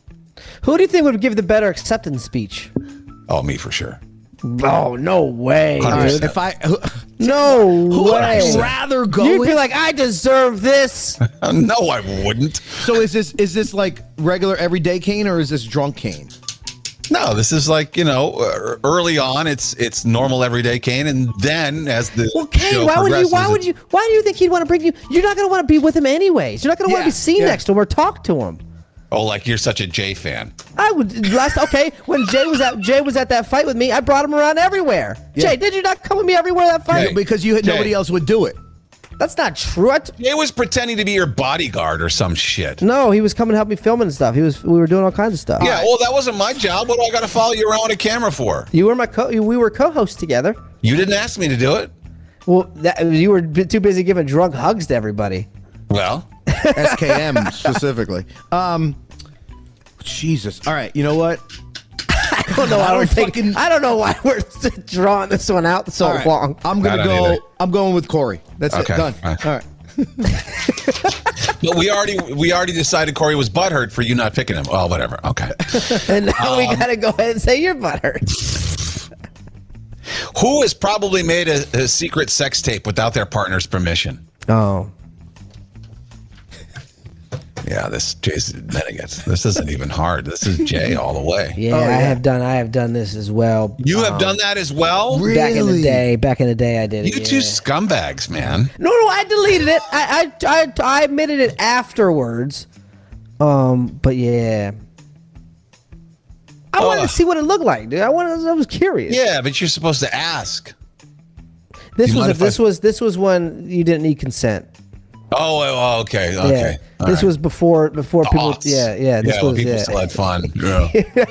Who do you think would give the better acceptance speech? Oh, me for sure. Oh no way! All All right, Understand. if I who, No who would I rather go You'd with? be like, I deserve this. No, I wouldn't. so is this is this like regular everyday cane or is this drunk cane? No, this is like you know, uh, early on, it's it's normal everyday Kane, and then as the Well, Kane, show why would you? Why would you? Why do you think he'd want to bring you? You're not going to want to be with him anyways. You're not going to want to be seen yeah. next to him or talk to him. Oh, like you're such a Jay fan. I would last okay when Jay was at Jay was at that fight with me. I brought him around everywhere. Yeah. Jay, did you not come with me everywhere that fight? Jay. Because you had Jay. nobody else would do it. That's not true. I t- Jay was pretending to be your bodyguard or some shit. no, he was coming to help me film and stuff. He was. We were doing all kinds of stuff. Yeah, well, that wasn't my job. What do I got to follow you around with a camera for? You were my co. We were co-hosts together. You didn't ask me to do it. Well, that, you were too busy giving drunk hugs to everybody. Well, SKM specifically. Um, Jesus. All right. You know what? I don't know. I I don't don't think. fucking- I don't know why we're drawing this one out so All right. long. I'm gonna go. either. I'm going with Corey. That's Okay. it. Done. All right. All right. but we already we already decided Corey was butthurt for you not picking him. Well, whatever. Okay. and now we Um, gotta go ahead and say your butthurt. Who has probably made a, a secret sex tape without their partner's permission? Oh, Yeah, this Jason Menegets. This isn't even hard. This is Jay all the way. yeah, Oh, I have done. I have done this as well. You have Um, done that as well. back in the day. Back in the day, I did it. You two yeah. scumbags, man. No, no, I deleted it. I, I, I, I admitted it afterwards. Um, but yeah, I wanted Ugh. to see what it looked like, dude. I wanted. I was curious. Yeah, but you're supposed to ask. This You was if this I- was this was when you didn't need consent. Oh, oh, okay, okay. yeah, this right. was before before people. Aughts. Yeah, yeah. This yeah, when was people yeah. still had fun. Yeah.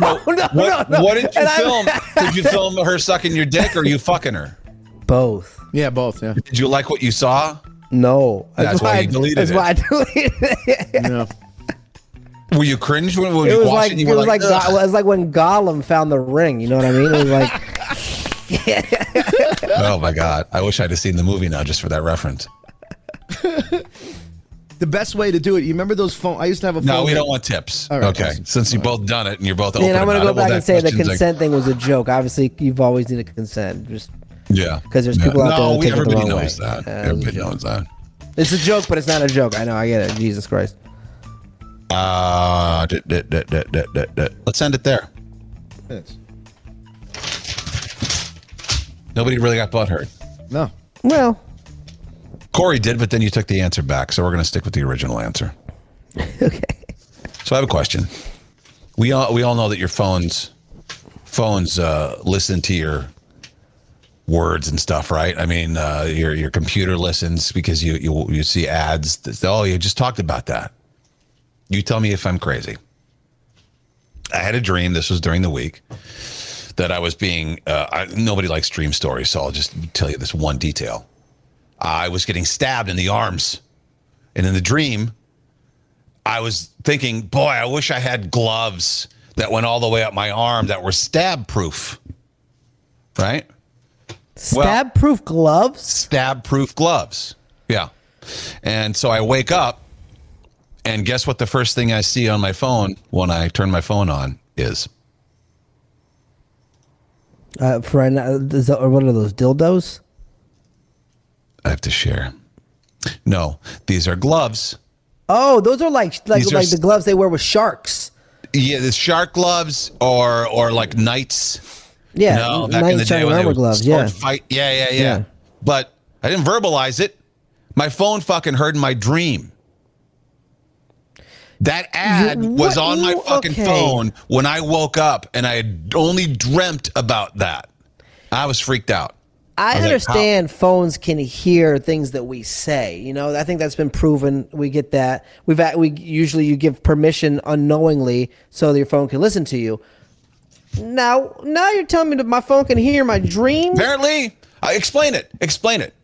no, no, What, no, no. what did you And film? did you film her sucking your dick or you fucking her? Both. Yeah, both. Yeah. Did you like what you saw? No, That's why I, you deleted That's it. That's why I deleted it. Yeah. Were you cringe when, when It you was watched like it? it were was like, "Ugh." It was like when Gollum found the ring. You know what I mean? It was like oh my god! I wish I'd have seen the movie now just for that reference. The best way to do it. You remember those phone? I used to have a phone. No, we that- don't want tips. All right, okay, awesome. since you both done it and you're both open And I'm gonna go back and say the questions like- consent thing was a joke. Obviously, you've always needed consent. Just yeah, because there's Yeah. people out there No, that it the everybody wrong knows way. that. Yeah, it was a everybody knows that. it's a joke, but it's not a joke. I know. I get it. Jesus Christ. Uh, d- d- d- d- d- d- d- let's end it there. Minutes. Nobody really got butthurt. No. Well, Corey did, but then you took the answer back, so we're going to stick with the original answer. okay. So I have a question. We all we all know that your phones phones uh, listen to your words and stuff, right? I mean, uh, your your computer listens because you you you see ads. That, oh, you just talked about that. You tell me if I'm crazy. I had a dream. This was during the week that I was being. Uh, I, nobody likes dream stories, so I'll just tell you this one detail. I was getting stabbed in the arms, and in the dream, I was thinking, boy, I wish I had gloves that went all the way up my arm that were stab proof. Right? Stab proof gloves? Stab proof gloves. Yeah. And so I wake up, and guess what? The first thing I see on my phone when I turn my phone on is Uh, for an, is that- what are those dildos? I have to share. No, these are gloves. Oh, those are like like These like the gloves they wear with sharks. Yeah, the shark gloves or or like knights. Yeah, no, back knight in the day when they would gloves. Yeah, fight. Yeah, yeah, yeah, Yeah. But I didn't verbalize it. My phone fucking heard my dream. That ad You- was on my fucking okay. phone when I woke up, and I had only dreamt about that. I was freaked out. I was like, understand phones can hear things that we say. You know, I think that's been proven. We get that. We've at, we usually you give permission unknowingly so that your phone can listen to you. Now, now you're telling me that my phone can hear my dreams. Apparently, uh, explain it. Explain it.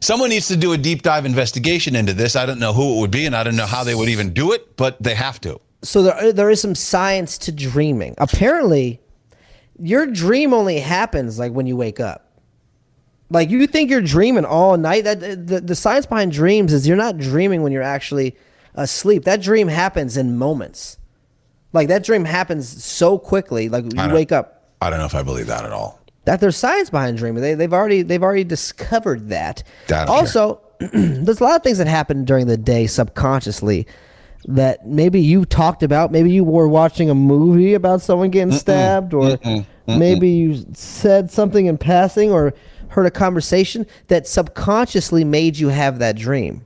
Someone needs to do a deep dive investigation into this. I don't know who it would be, and I don't know how they would even do it, but they have to. so there there is some science to dreaming. Apparently, your dream only happens like when you wake up. Like you think you're dreaming all night. That the, the science behind dreams is you're not dreaming when you're actually asleep. That dream happens in moments. Like that dream happens so quickly. Like you wake up. I don't know if I believe that at all. That there's science behind dreaming. They, they've already they've already discovered that. Also, there's a lot of things that happen during the day subconsciously that maybe you talked about. Maybe you were watching a movie about someone getting stabbed, or maybe you said something in passing or heard a conversation that subconsciously made you have that dream.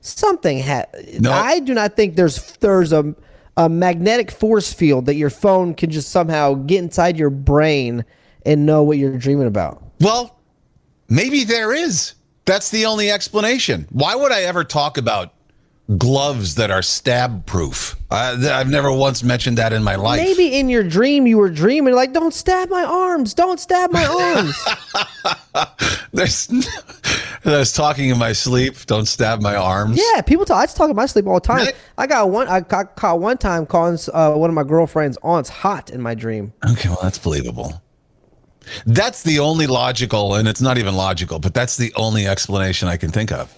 Something ha- No. I do not think there's there's a a magnetic force field that your phone can just somehow get inside your brain and know what you're dreaming about. Well, maybe there is. That's the only explanation. Why would I ever talk about gloves that are stab proof? I, I've never once mentioned that in my life. Maybe in your dream you were dreaming like, "Don't stab my arms! Don't stab my arms!" There's, I was talking in my sleep. Don't stab my arms. yeah, people talk. I just talk in my sleep all the time. Really? I got one. I got caught one time calling uh, one of my girlfriend's aunts hot in my dream. Okay, well, that's believable. That's the only logical, and it's not even logical, but that's the only explanation I can think of.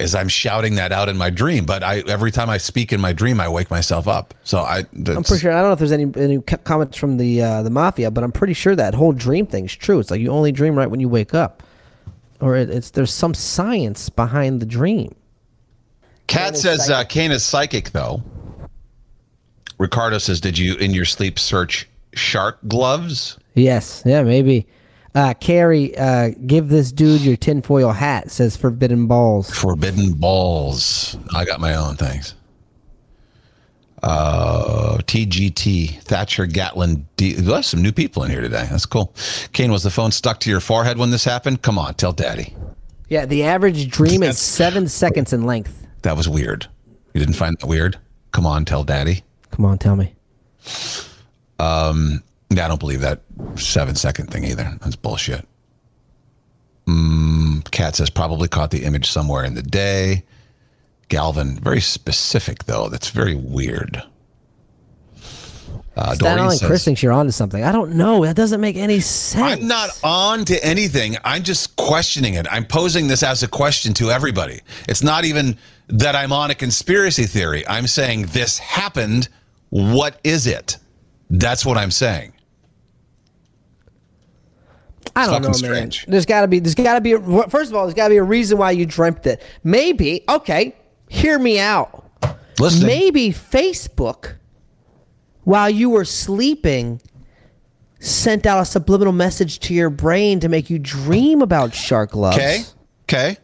Is I'm shouting that out in my dream, but I every time I speak in my dream, I wake myself up. So I, I'm pretty sure. I don't know if there's any any comments from the uh, the mafia, but I'm pretty sure that whole dream thing's true. It's like you only dream right when you wake up, or it, it's there's some science behind the dream. Cat says uh, Kane is psychic, though. Ricardo says, "Did you in your sleep search shark gloves?" Yes, yeah, maybe. Uh, Carrie, uh, give this dude your tinfoil hat. Says forbidden balls. Forbidden balls. I got my own. Thanks. Uh, TGD Thatcher Gatlin. D- There's some new people in here today. That's cool. Kane, was the phone stuck to your forehead when this happened? Come on, tell Daddy. Yeah, the average dream is seven seconds in length. That was weird. You didn't find that weird? Come on, tell Daddy. Come on, tell me. Yeah, I don't believe that seven second thing either. That's bullshit. Mm, Kat says probably caught the image somewhere in the day. Galvin, very specific though. That's very weird. Uh, Staten Doreen Island says, Chris thinks you're onto something. I don't know. That doesn't make any sense. I'm not on to anything. I'm just questioning it. I'm posing this as a question to everybody. It's not even that I'm on a conspiracy theory. I'm saying this happened. What is it? That's what I'm saying. I don't know, man. strange. There's got to be. There's got to be. A, first of all, there's got to be a reason why you dreamt it. Maybe. Okay, hear me out. Listening. Maybe Facebook, while you were sleeping, sent out a subliminal message to your brain to make you dream about shark gloves. Okay. Okay.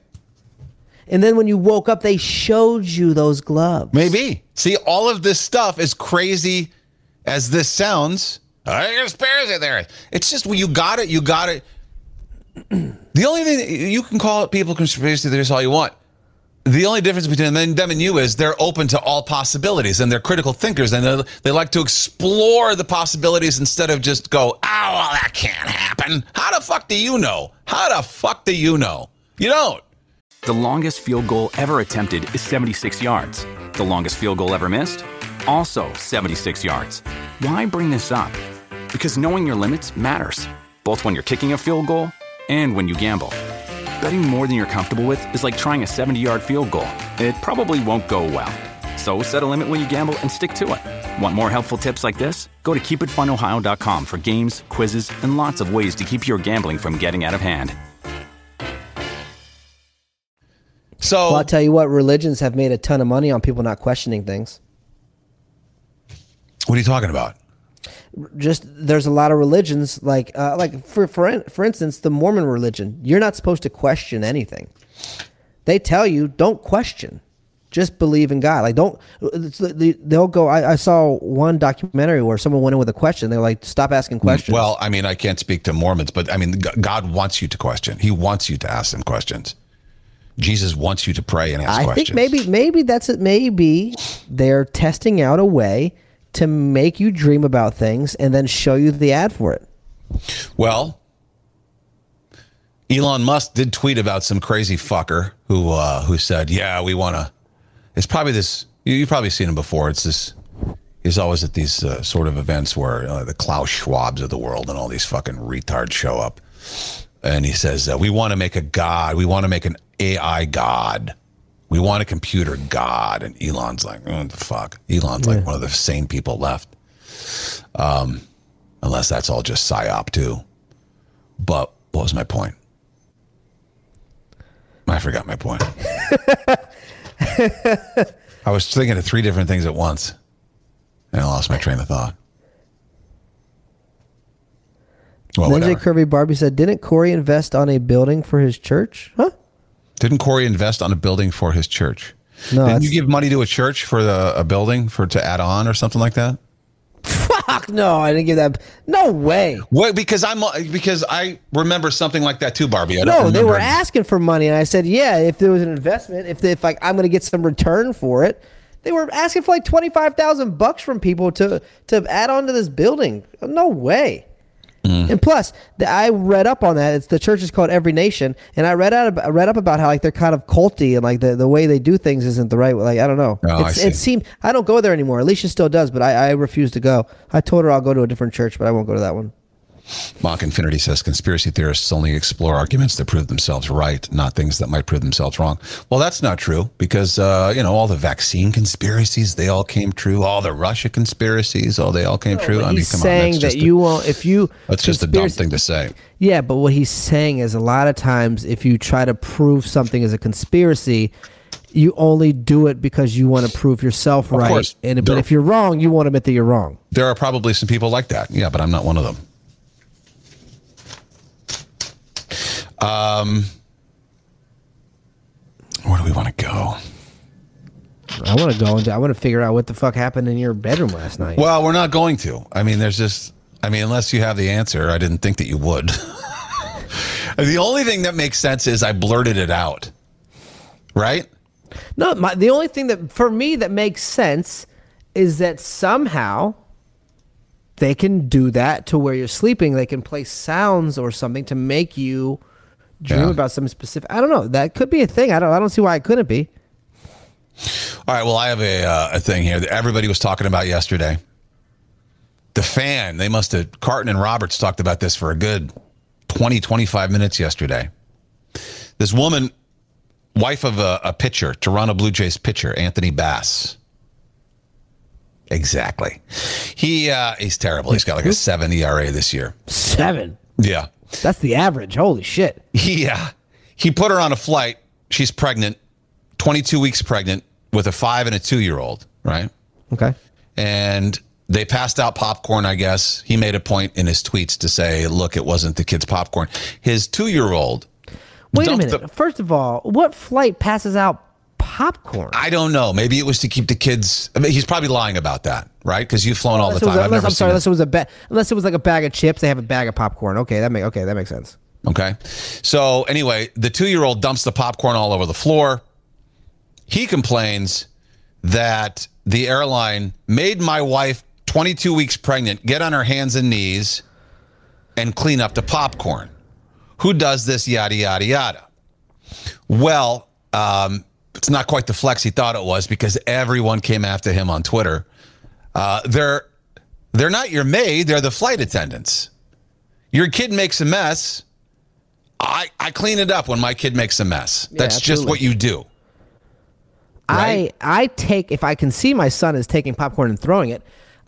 And then when you woke up, they showed you those gloves. Maybe. See, all of this stuff, as crazy as this sounds, I conspiracy theory. It's just well, you got it. You got it. The only thing you can call it people conspiracy theories all you want. The only difference between them, and you is they're open to all possibilities and they're critical thinkers and they like to explore the possibilities instead of just go, oh, well, that can't happen. How the fuck do you know? How the fuck do you know? You don't. The longest field goal ever attempted is 76 yards. The longest field goal ever missed? Also 76 yards. Why bring this up? Because knowing your limits matters, both when you're kicking a field goal and when you gamble. Betting more than you're comfortable with is like trying a 70 yard field goal. It probably won't go well. So set a limit when you gamble and stick to it. Want more helpful tips like this? Go to keepitfunohio.com for games, quizzes, and lots of ways to keep your gambling from getting out of hand. So Well, I'll tell you what, religions have made a ton of money on people not questioning things. what are you talking about? Just there's a lot of religions like uh, like for for for instance, the Mormon religion. You're not supposed to question anything. They tell you don't question, just believe in God. Like don't the- the- they'll go. I, I saw one documentary where someone went in with a question. They're like, stop asking questions. Well, I mean, I can't speak to Mormons, but I mean, God wants you to question. He wants you to ask them questions. Jesus wants you to pray and ask I questions. think maybe maybe that's it. Maybe they're testing out a way to make you dream about things and then show you the ad for it. Well, Elon Musk did tweet about some crazy fucker who uh, who said, "Yeah, we want to." It's probably this. You, you've probably seen him before. It's this. He's always at these uh, sort of events where uh, the Klaus Schwabs of the world and all these fucking retards show up, and he says, uh, "We want to make a god. We want to make an AI god. We want a computer god." And Elon's like, "What the fuck?" Elon's like one of the sane people left. Um, unless that's all just psyop too. But what was my point? I forgot my point. I was thinking of three different things at once, and I lost my train of thought. Well, whatever. Kirby Barbie said, "Didn't Corey invest on a building for his church? Huh? Didn't Corey invest on a building for his church? No, Didn't you give money to a church for the, a building for to add on or something like that? Fuck no! I didn't give that. No way. What? Because I'm because I remember something like that too, Barbie. I don't No, they were asking for money, and I said, yeah, if there was an investment, if if like I'm going to get some return for it, they were asking for like twenty five thousand bucks from people to to add on to this building. No way. Mm. And plus, the, I read up on that. It's the church is called Every Nation, and I read out I read up about how like they're kind of culty and like the, the way they do things isn't the right way. Like I don't know. Oh, I it seemed I don't go there anymore. Alicia still does, but I, I refuse to go. I told her I'll go to a different church, but I won't go to that one. Mock Infinity says conspiracy theorists only explore arguments that prove themselves right, not things that might prove themselves wrong. Well, that's not true because uh, you know all the vaccine conspiracies they all came true. All the Russia conspiracies, oh, they all came true. I mean, he's come saying on, that just a- you won't if you that's just a dumb thing to say. Yeah, but what he's saying is a lot of times if you try to prove something as a conspiracy, you only do it because you want to prove yourself right. course. And but There- if you're wrong, you want to admit that you're wrong. There are probably some people like that, yeah, but I'm not one of them. Um, where do we want to go? I want to go into I want to figure out what the fuck happened in your bedroom last night. Well, we're not going to. I mean, there's just, I mean, unless you have the answer, I didn't think that you would. the only thing that makes sense is I blurted it out. Right? No, my, the only thing that for me that makes sense is that somehow they can do that to where you're sleeping. They can play sounds or something to make you dream Yeah. about something specific. I don't know. That could be a thing. I don't. I don't see why it couldn't be. All right. Well, I have a, uh, a thing here that everybody was talking about yesterday. The fan, they must have, Carton and Roberts talked about this for a good 20, 25 minutes yesterday. This woman, wife of a, a pitcher, Toronto Blue Jays pitcher, Anthony Bass. Exactly. He uh, he's terrible. He's got like a seven ERA this year. Seven. Yeah. That's the average. Holy shit. He uh, he put her on a flight. She's pregnant, 22 weeks pregnant with a five and a two year old, right? Okay. And they passed out popcorn, I guess. He made a point in his tweets to say, look, it wasn't the kid's popcorn. His two year old. Wait a minute. the- First of all, what flight passes out popcorn? I don't know. Maybe it was to keep the kids. I mean, he's probably lying about that, right? Because you've flown all the Unless it was- time. Unless, never I'm sorry. Unless it was a ba- unless it was like a bag of chips, they have a bag of popcorn. Okay, that make okay that makes sense. Okay. So anyway, the two year old dumps the popcorn all over the floor. he complains that the airline made my wife 22 weeks pregnant get on her hands and knees and clean up the popcorn. Who does this? Yada, yada, yada. Well, um, it's not quite the flex he thought it was because everyone came after him on Twitter. Uh, they're they're not your maid; they're the flight attendants. Your kid makes a mess. I I clean it up when my kid makes a mess. That's just what you do. Right? I I take if I can see my son is taking popcorn and throwing it,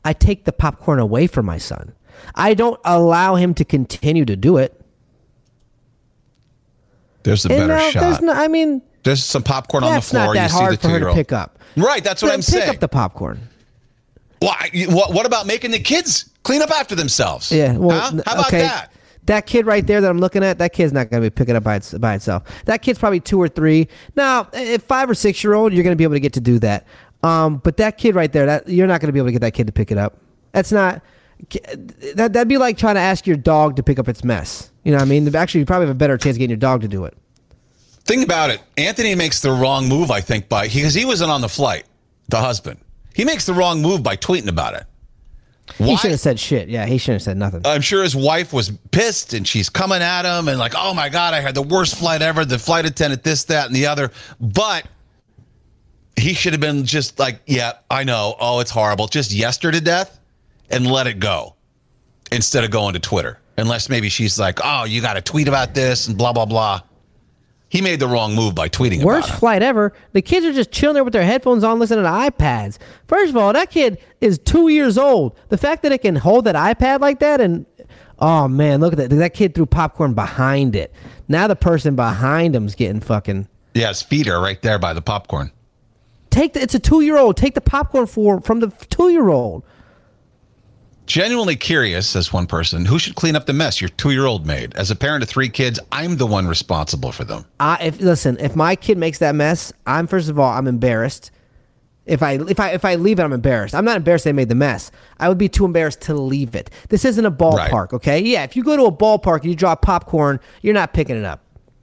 I take the popcorn away from my son. I don't allow him to continue to do it. There's a And better now, shot. there's no, I mean, There's some popcorn on the that's floor. not that you see hard the for her to pick up. Right, that's what Then I'm pick saying. Pick up the popcorn. Why? What, what about making the kids clean up after themselves? Yeah. Well, Huh? how about okay. that? That kid right there that I'm looking at, that kid's not going to be picking up by, its, by itself. That kid's probably two or three. Now, if five or six year old, you're going to be able to get to do that. Um, but that kid right there, that you're not going to be able to get that kid to pick it up. That's not. That that'd be like trying to ask your dog to pick up its mess. You know what I mean? Actually, you probably have a better chance of getting your dog to do it. Think about it. Anthony makes the wrong move, I think, by because he wasn't on the flight. The husband, he makes the wrong move by tweeting about it. He Why? should have said shit. Yeah, he shouldn't have said nothing. I'm sure his wife was pissed and she's coming at him and like, oh my God, I had the worst flight ever. The flight attendant, this, that, and the other. But he should have been just like, yeah, I know. Oh, it's horrible. Just yes her to death and let it go instead of going to Twitter. Unless maybe she's like, oh, you got to tweet about this and blah, blah, blah. He made the wrong move by tweeting Worst about it. flight ever. The kids are just chilling there with their headphones on, listening to iPads. First of all, that kid is two years old. The fact that it can hold that iPad like that, and oh man, look at that. That kid threw popcorn behind it. Now the person behind him's getting fucking. Yeah, his feet are right there by the popcorn. Take the. It's a two year old. Take the popcorn for from the two year old. Genuinely curious, says one person, who should clean up the mess your two year old made? As a parent of three kids, I'm the one responsible for them. I if listen, if my kid makes that mess, I'm first of all I'm embarrassed. If I if I if I leave it, I'm embarrassed. I'm not embarrassed they made the mess. I would be too embarrassed to leave it. This isn't a ballpark, Right. okay? Yeah, if you go to a ballpark and you drop popcorn, you're not picking it up,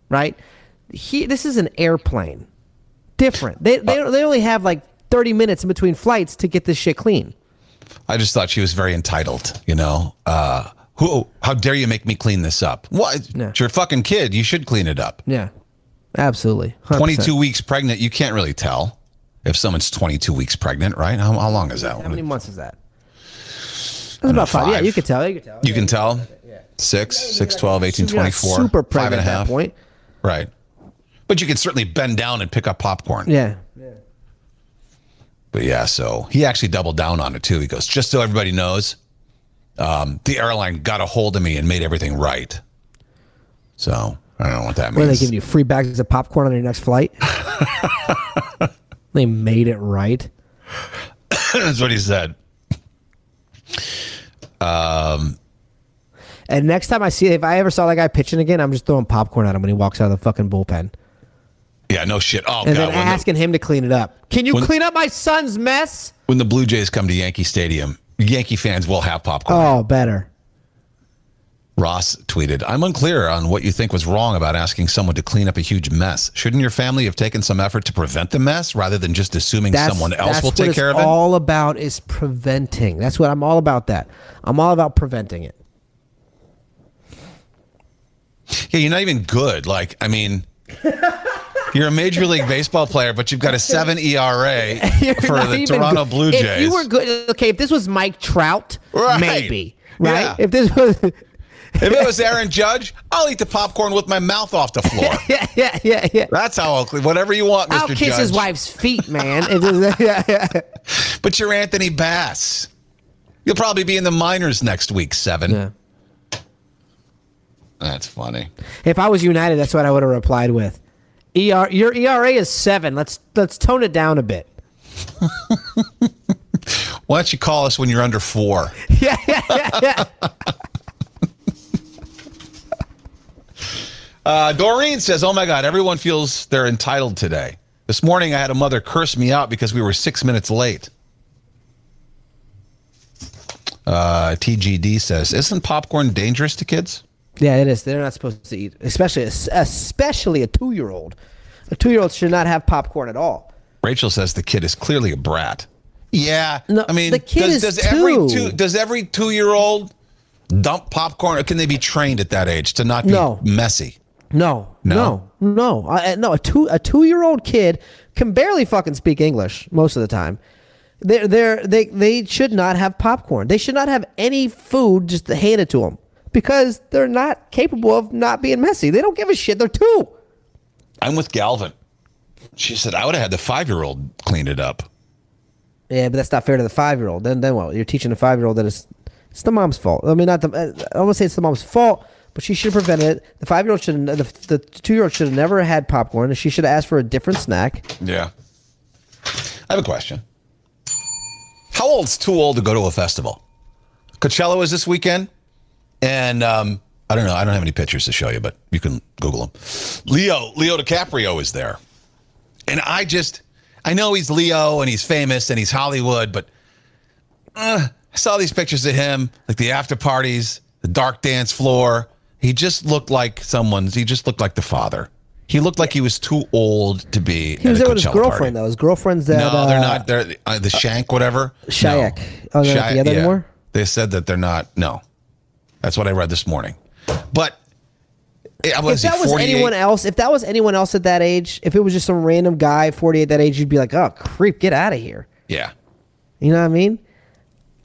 right? He, this is an airplane. Different. They they, uh, they only have like 30 minutes in between flights to get this shit clean. I just thought she was very entitled, you know. Uh, who? How dare you make me clean this up? What? Yeah. It's your fucking kid. You should clean it up. Yeah, absolutely. 100%. 22 weeks pregnant. You can't really tell if someone's 22 weeks pregnant, right? How, how long is that? How many months is that? That's don't know, about five. Yeah, you could tell. You could tell. You can tell. Six, six, 12, 18, You're 24. super five and a at that point. Right. But you can certainly bend down and pick up popcorn. Yeah. But yeah, so he actually doubled down on it too. He goes, just so everybody knows, um, the airline got a hold of me and made everything right. So I don't know what that What are they giving you free bags of popcorn on your next flight? they made it right. That's what he said. Um, And next time I see, if I ever saw that guy pitching again, I'm just throwing popcorn at him when he walks out of the fucking bullpen, Yeah, no shit. Oh and god, then when the, asking him to clean it up. Can you When- clean up my son's mess? when the Blue Jays come to Yankee Stadium, Yankee fans will have popcorn. Oh, better. Ross tweeted, I'm unclear on what you think was wrong about asking someone to clean up a huge mess. Shouldn't your family have taken some effort to prevent the mess rather than just assuming That's, someone else will take care of it? all about is preventing. That's what I'm all about. That I'm all about preventing it. Yeah, you're not even good. Like, I mean, you're a major league baseball player, but you've got a seven ERA You're for not the even Toronto good. Blue Jays. If you were good, okay. If this was Mike Trout, Right. maybe right. Yeah. If this was, if it was Aaron Judge, I'll eat the popcorn with my mouth off the floor. yeah, yeah, yeah, yeah. That's how I'll clean. Whatever you want, I'll kiss Judge. his wife's feet, man. If this- yeah, yeah. But you're Anthony Bass. You'll probably be in the minors next week, seven. That's funny. If I was United, that's what I would have replied with. ER, your ERA is seven. Let's let's tone it down a bit. Why don't you call us when you're under four? Yeah, yeah, yeah, yeah. Uh, Doreen says, "Oh my God, everyone feels they're entitled today." This morning, I had a mother curse me out because we were six minutes late. Uh, TGD says, "Isn't popcorn dangerous to kids?" Yeah, it is. They're not supposed to eat, especially especially a two year old. A two year old should not have popcorn at all. Rachel says the kid is clearly a brat. Yeah, No, I mean, the kid does, is does every two. two does every two year old dump popcorn, or can they be trained at that age to not be No. messy? No, No? no, no, I, no. A two a two year old kid can barely fucking speak English most of the time. They're, they're, they they should not have popcorn. They should not have any food just handed to them because they're not capable of not being messy. They don't give a shit. They're two. I'm with Galvin. She said I would have had the five year old clean it up. Yeah, but that's not fair to the five year old. Then then what? You're teaching a five year old that it's it's the mom's fault. I mean, not the. I don't want to say it's the mom's fault, but she should have prevented it. The five year old should the, the two year old should have never had popcorn. She should have asked for a different snack. Yeah. I have a question. How old's too old to go to a festival? Coachella was this weekend, and um, I don't know. I don't have any pictures to show you, but you can Google them. Leo Leo DiCaprio is there, and I just I know he's Leo and he's famous and he's Hollywood, but uh, I saw these pictures of him, like the after parties, the dark dance floor. He just looked like someone's. He just looked like the father. He looked like he was too old to be. He was there with his girlfriend party. though. His girlfriend's that. No, uh, they're not. They're uh, the Shank, whatever. Shayak. No. Oh, they're not together anymore? They said that they're not. No, that's what I read this morning. But I If that was anyone else, if that was anyone else at that age, if it was just some random guy, forty eight that age, you'd be like, "Oh, creep, get out of here." Yeah. You know what I mean?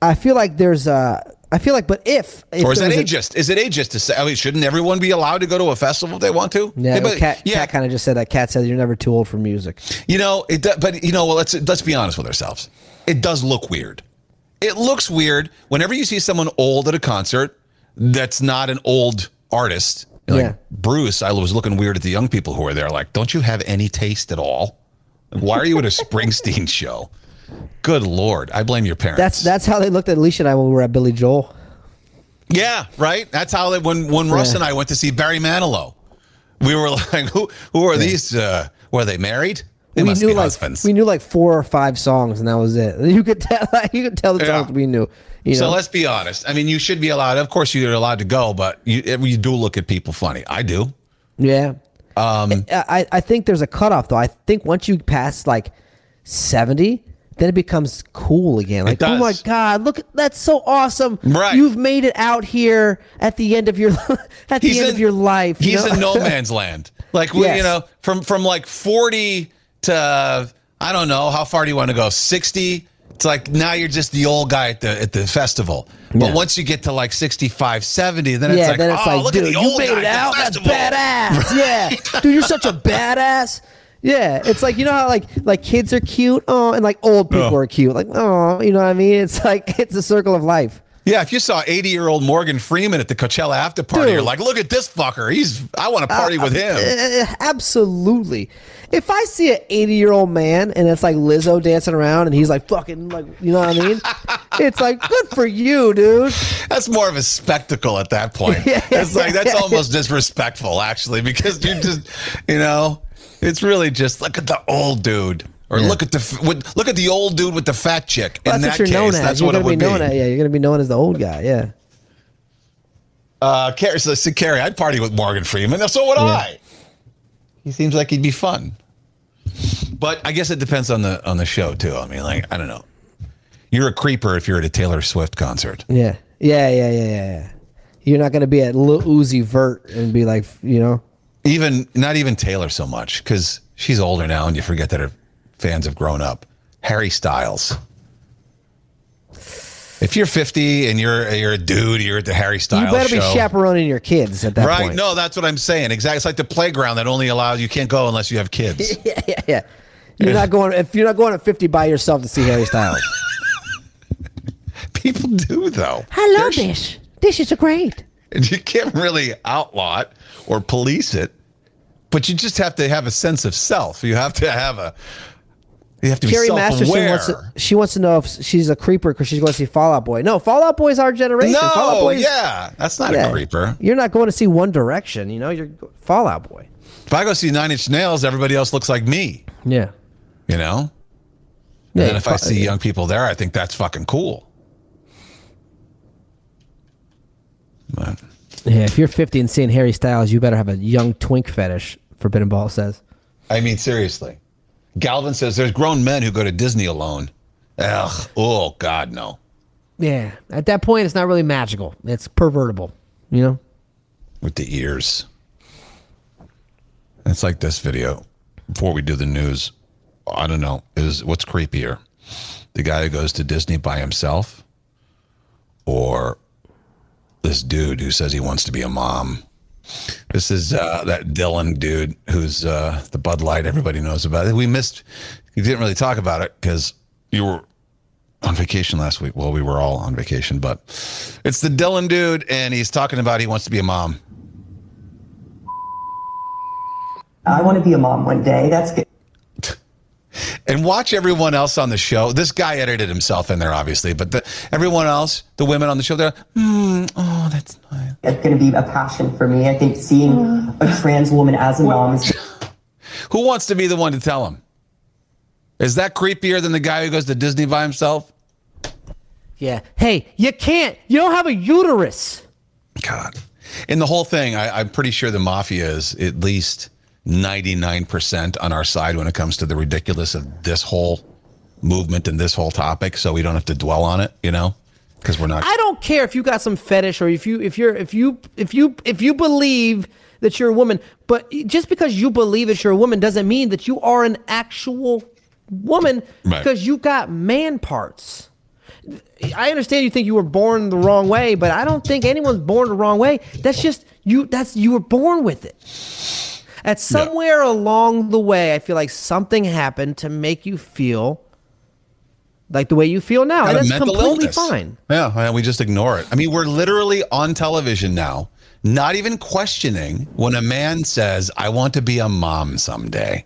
I feel like there's a. I feel like, but if, if Or is that was a- ageist? Is it ageist to say? I mean, shouldn't everyone be allowed to go to a festival if they want to? Yeah, Hey, but- Cat, yeah. Cat kind of just said that. Cat said you're never too old for music. You know, it. But you know, well, let's let's be honest with ourselves. It does look weird. It looks weird whenever you see someone old at a concert that's not an old artist. Like Yeah. Bruce, I was looking weird at the young people who were there. Like, don't you have any taste at all? Why are you at a Springsteen show? Good lord, I blame your parents. That's that's how they looked at Alicia and I when we were at Billy Joel. Yeah, right. That's how they, when when Russ Yeah. and I went to see Barry Manilow, we were like, who who are these? Uh, were they married? They we knew like husbands. we knew like four or five songs, and that was it. You could tell you could tell the Yeah. songs we knew. You so let's be honest. I mean, you should be allowed. Of course, you're allowed to go, but you you do look at people funny. I do. Yeah. Um, I, I think there's a cutoff though. I think once you pass like 70, then it becomes cool again. Like, oh my. God, look, that's so awesome. Right. You've made it out here at the end of your at the end of your life. you He's know? in no man's land. Like we, you know, from from like forty to I don't know how far do you want to go? Sixty. It's like now you're just the old guy at the at the festival. But Yeah. once you get to like 65, 70, then it's yeah, like, then it's oh, like, look dude, at the you old made guy it out. That's badass. Yeah, dude, you're such a badass. Yeah, it's like you know how like like kids are cute, oh, and like old people Oh. are cute, like oh, you know what I mean? It's like it's a circle of life. Yeah, if you saw 80 year old Morgan Freeman at the Coachella after party, Dude. you're like, look at this fucker. He's I want to party with him. Uh, absolutely. If I see an 80 year old man and it's like Lizzo dancing around and he's like fucking like you know what I mean? it's like good for you, dude. That's more of a spectacle at that point. Yeah, it's like that's almost disrespectful, actually, because you just, you know, it's really just look at the old dude, or look at the with, look at the old dude with the fat chick. In That's that what you're case, known as. that's you're what it gonna would be be. known as. Yeah, you're gonna be known as the old guy. Yeah. Uh, Carrie, so, see, Carrie, I'd party with Morgan Freeman. So would I. He seems like he'd be fun. But I guess it depends on the on the show too. I mean, like I don't know. You're a creeper if you're at a Taylor Swift concert. Yeah. Yeah. Yeah. Yeah. Yeah. yeah. You're not gonna be at Lil Uzi Vert and be like, you know. Even not even Taylor so much because she's older now, and you forget that her fans have grown up. Harry Styles. If you're 50 and you're you're a dude, you're at the Harry Styles you better show. be chaperoning your kids at that point. right? point. No, that's what I'm saying. Exactly. It's like the playground that only allows you can't go unless you have kids. Yeah. Yeah. Yeah. You're not going if you're not going at 50 by yourself to see Harry Styles. People do though. Hello, There's- Dish. Dish is great. And you can't really outlaw it or police it, but you just have to have a sense of self. You have to have a. You have to be Carrie Masterson self-aware. wants to, she wants to know if she's a creeper because she's going to see Fall Out Boy. No, Fall Out Boy is our generation. No, Fallout no, Boy's, yeah, that's not yeah. a creeper. You're not going to see One Direction. You know, you're Fall Out Boy. If I go see Nine Inch Nails, everybody else looks like me. Yeah. You know. And Yeah, then if I see young people there, I think that's fucking cool. But Yeah, if you're 50 and seeing Harry Styles, you better have a young twink fetish. Forbidden Ball says. I mean, seriously, Galvin says there's grown men who go to Disney alone. Ugh. Oh God, no. Yeah. At that point, it's not really magical. It's pervertible. You know. With the ears. It's like this video. Before we do the news, I don't know. Is what's creepier, the guy who goes to Disney by himself, or this dude who says he wants to be a mom? This is uh, that Dylan dude who's uh, the Bud Light everybody knows about. We missed. You didn't really talk about it because you were on vacation last week. Well, we were all on vacation, but it's the Dylan dude, and he's talking about he wants to be a mom. I want to be a mom one day. That's good. And watch everyone else on the show. This guy edited himself in there, obviously, but the, everyone else, the women on the show, they're, hmm, oh, that's nice. It's going to be a passion for me. I think seeing a trans woman as a mom is Who wants to be the one to tell him? Is that creepier than the guy who goes to Disney by himself? Yeah. Hey, you can't. You don't have a uterus. God. In the whole thing, I, I'm pretty sure the mafia is at least 99% on our side when it comes to the ridiculous of this whole movement and this whole topic. So we don't have to dwell on it, you know, because we're not. I don't care if you got some fetish or if you if you're if you if you if you believe that you're a woman, but just because you believe that you're a woman doesn't mean that you are an actual woman Right. because you got man parts. I understand you think you were born the wrong way, but I don't think anyone's born the wrong way. That's just you that's you were born with it. At somewhere along the way, I feel like something happened to make you feel like the way you feel now. got And that's completely illness. fine. Yeah, well, we just ignore it. I mean, we're literally on television now, not even questioning when a man says, I want to be a mom someday.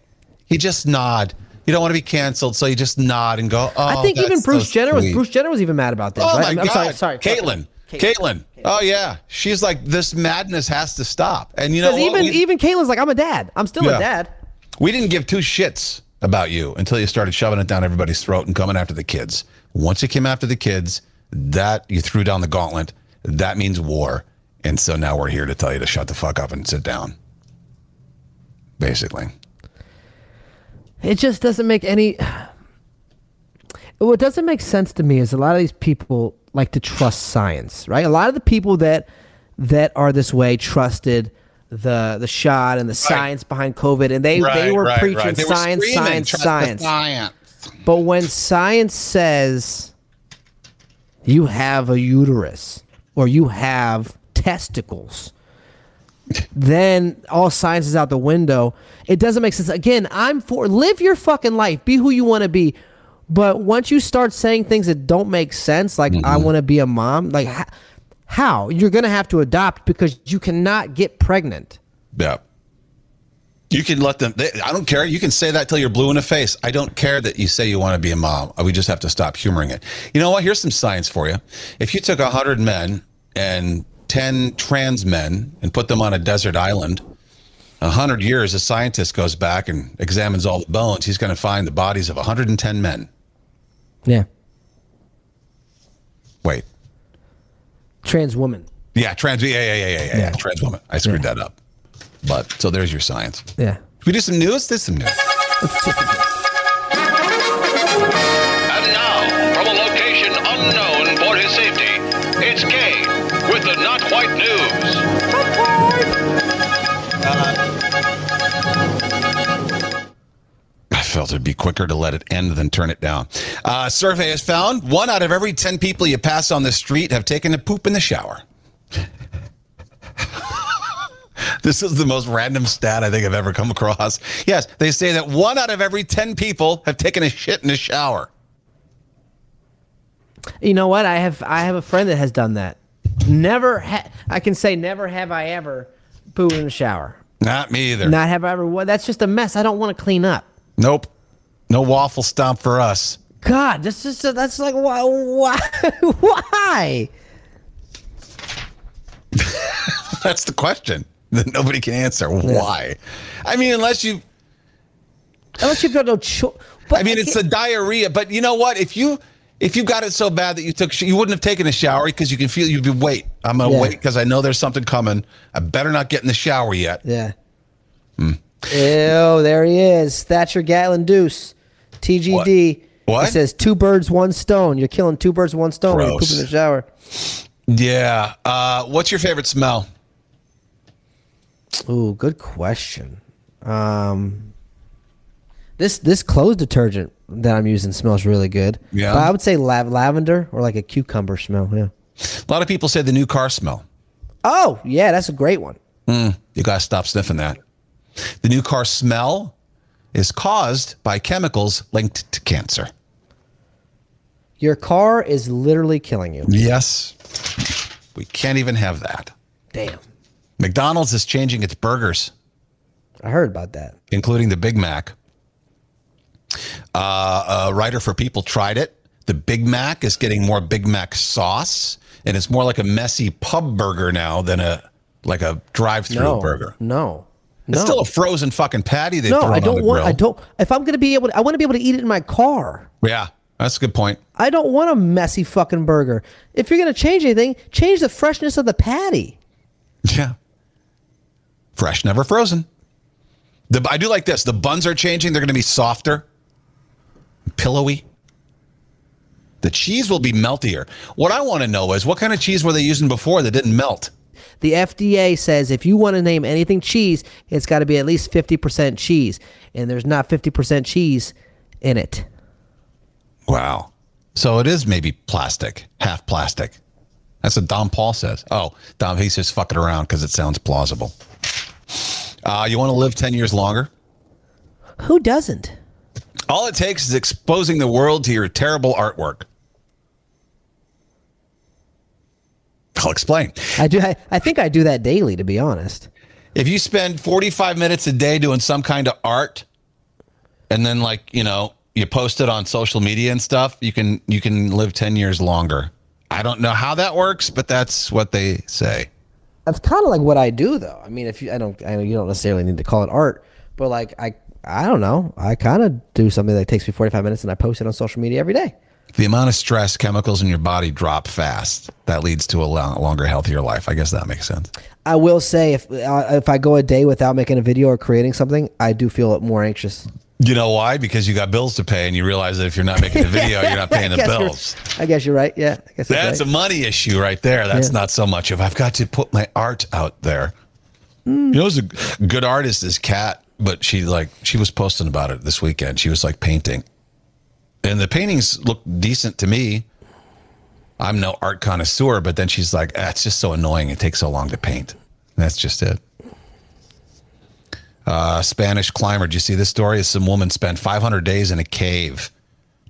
You just nod. You don't want to be canceled, so you just nod and go, oh, I think even Bruce so Jenner was. Bruce Jenner was even mad about this. Oh right? my I'm God. sorry, sorry. Caitlyn. Caitlyn. Oh yeah. She's like, this madness has to stop. And you know even We- even Caitlyn's like, I'm a dad. I'm still Yeah. a dad. We didn't give two shits about you until you started shoving it down everybody's throat and coming after the kids. Once you came after the kids, that you threw down the gauntlet. That means war. And so now we're here to tell you to shut the fuck up and sit down. Basically. It just doesn't make any. What doesn't make sense to me is a lot of these people like to trust science, right? A lot of the people that that are this way trusted the the shot and the science behind COVID, and they they were preaching They were science, screaming, science, science. science. But when science says you have a uterus or you have testicles, then all science is out the window. It doesn't make sense. Again, I'm for live your fucking life, be who you want to be. But once you start saying things that don't make sense, like I mm-hmm. want to be a mom, like how you're gonna have to adopt because you cannot get pregnant. Yeah. You can let them. They, I don't care. You can say that till you're blue in the face. I don't care that you say you want to be a mom. We just have to stop humoring it. You know what? Here's some science for you. If you took hundred men and ten trans men and put them on a desert island, a hundred years, a scientist goes back and examines all the bones. He's going to find the bodies of 110 men. Yeah, Wait. trans woman. Yeah, trans. Yeah, yeah, yeah, yeah, yeah. yeah. Yeah. Trans woman. I screwed that up. But so there's your science. Yeah, Can we do some news? There's some news. Felt it'd be quicker to let it end than turn it down. Uh, survey has found one out of every 10 people you pass on the street have taken a poop in the shower. this is the most random stat I think I've ever come across. Yes, they say that one out of every 10 people have taken a shit in the shower. You know what? I have I have a friend that has done that. Never ha- I can say never have I ever pooed in the shower. Not me either. Not have I ever. That's just a mess. I don't want to clean up. Nope. No waffle stomp for us. God, that's just that's like why why why? That's the question that nobody can answer. Why? I mean, unless you Unless you've got no choice. I mean, it's the diarrhea. But you know what? If you if you got it so bad that you took, you wouldn't have taken a shower because you can feel you'd be wait. I'm gonna Yeah. wait because I know there's something coming. I better not get in the shower yet. yeah. Hmm. Ew, there he is. Thatcher Gatlin Deuce. TGD. What? He says two birds, one stone. You're killing two birds, one stone when you poop Gross. in the shower. Yeah. Uh, what's your favorite smell? Ooh, good question. Um, this this clothes detergent that I'm using smells really good. Yeah? but I would say lav- lavender or like a cucumber smell. Yeah. A lot of people say the new car smell. Oh yeah, that's a great one. You got to stop sniffing that. The new car smell is caused by chemicals linked to cancer. Your car is literally killing you. Yes. We can't even have that. Damn, McDonald's is changing its burgers, I heard about that. including the Big Mac. Uh, a writer for People tried it. The Big Mac is getting more Big Mac sauce, and it's more like a messy pub burger now than a like a drive-through No burger. No, It's no. still a frozen fucking patty they've no. I don't want. grill. I don't. If I'm gonna be able, to, I want to be able to eat it in my car. Yeah, that's a good point. I don't want a messy fucking burger. If you're gonna change anything, change the freshness of the patty. Yeah. Fresh, never frozen. The, I do like this. The buns are changing. They're going to be softer, pillowy. The cheese will be meltier. What I want to know is what kind of cheese were they using before that didn't melt? The FDA says if you want to name anything cheese, it's got to be at least 50% cheese. And there's not 50% cheese in it. Wow. So it is maybe plastic, half plastic. That's what Don Paul says. Oh, Dom, he's just fucking around because it sounds plausible. Uh, you want to live 10 years longer? Who doesn't? All it takes is exposing the world to your terrible artwork. I'll explain. I do. I, I think I do that daily, to be honest. If you spend 45 minutes a day doing some kind of art and then like, you know, you post it on social media and stuff, you can you can live 10 years longer. I don't know how that works, but that's what they say. That's kind of like what I do, though. I mean, if you, I don't, I know you don't necessarily need to call it art, but like I, I don't know. I kind of do something that takes me 45 minutes, and I post it on social media every day. The amount of stress chemicals in your body drop fast. That leads to a lo- longer, healthier life. I guess that makes sense. I will say, if uh, if I go a day without making a video or creating something, I do feel more anxious. You know why? Because you got bills to pay and you realize that if you're not making a video, you're not paying the I guess you're- bills. I guess you're right. Yeah, I guess That's a money issue right there. That's Yeah. not so much of I've got to put my art out there. You know, who's a good artist is Kat, but she like she was posting about it this weekend. She was like painting, and the paintings look decent to me. I'm no art connoisseur, but then she's like, ah, "It's just so annoying. It takes so long to paint." And that's just it. Uh, Spanish climber. Did you see this story? Is some woman spent 500 days in a cave,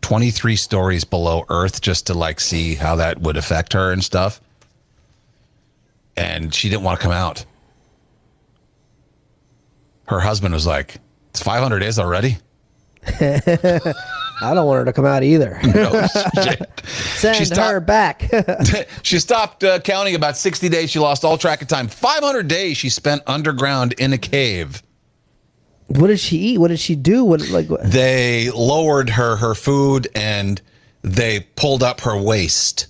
23 stories below Earth, just to like see how that would affect her and stuff. And she didn't want to come out. Her husband was like, "It's 500 days already." I don't want her to come out either. No. Send She her stopped- back. she stopped uh, counting about 60 days. She lost all track of time. 500 days she spent underground in a cave. what did she eat? What did she do? What like? What? They lowered her her food and they pulled up her waste.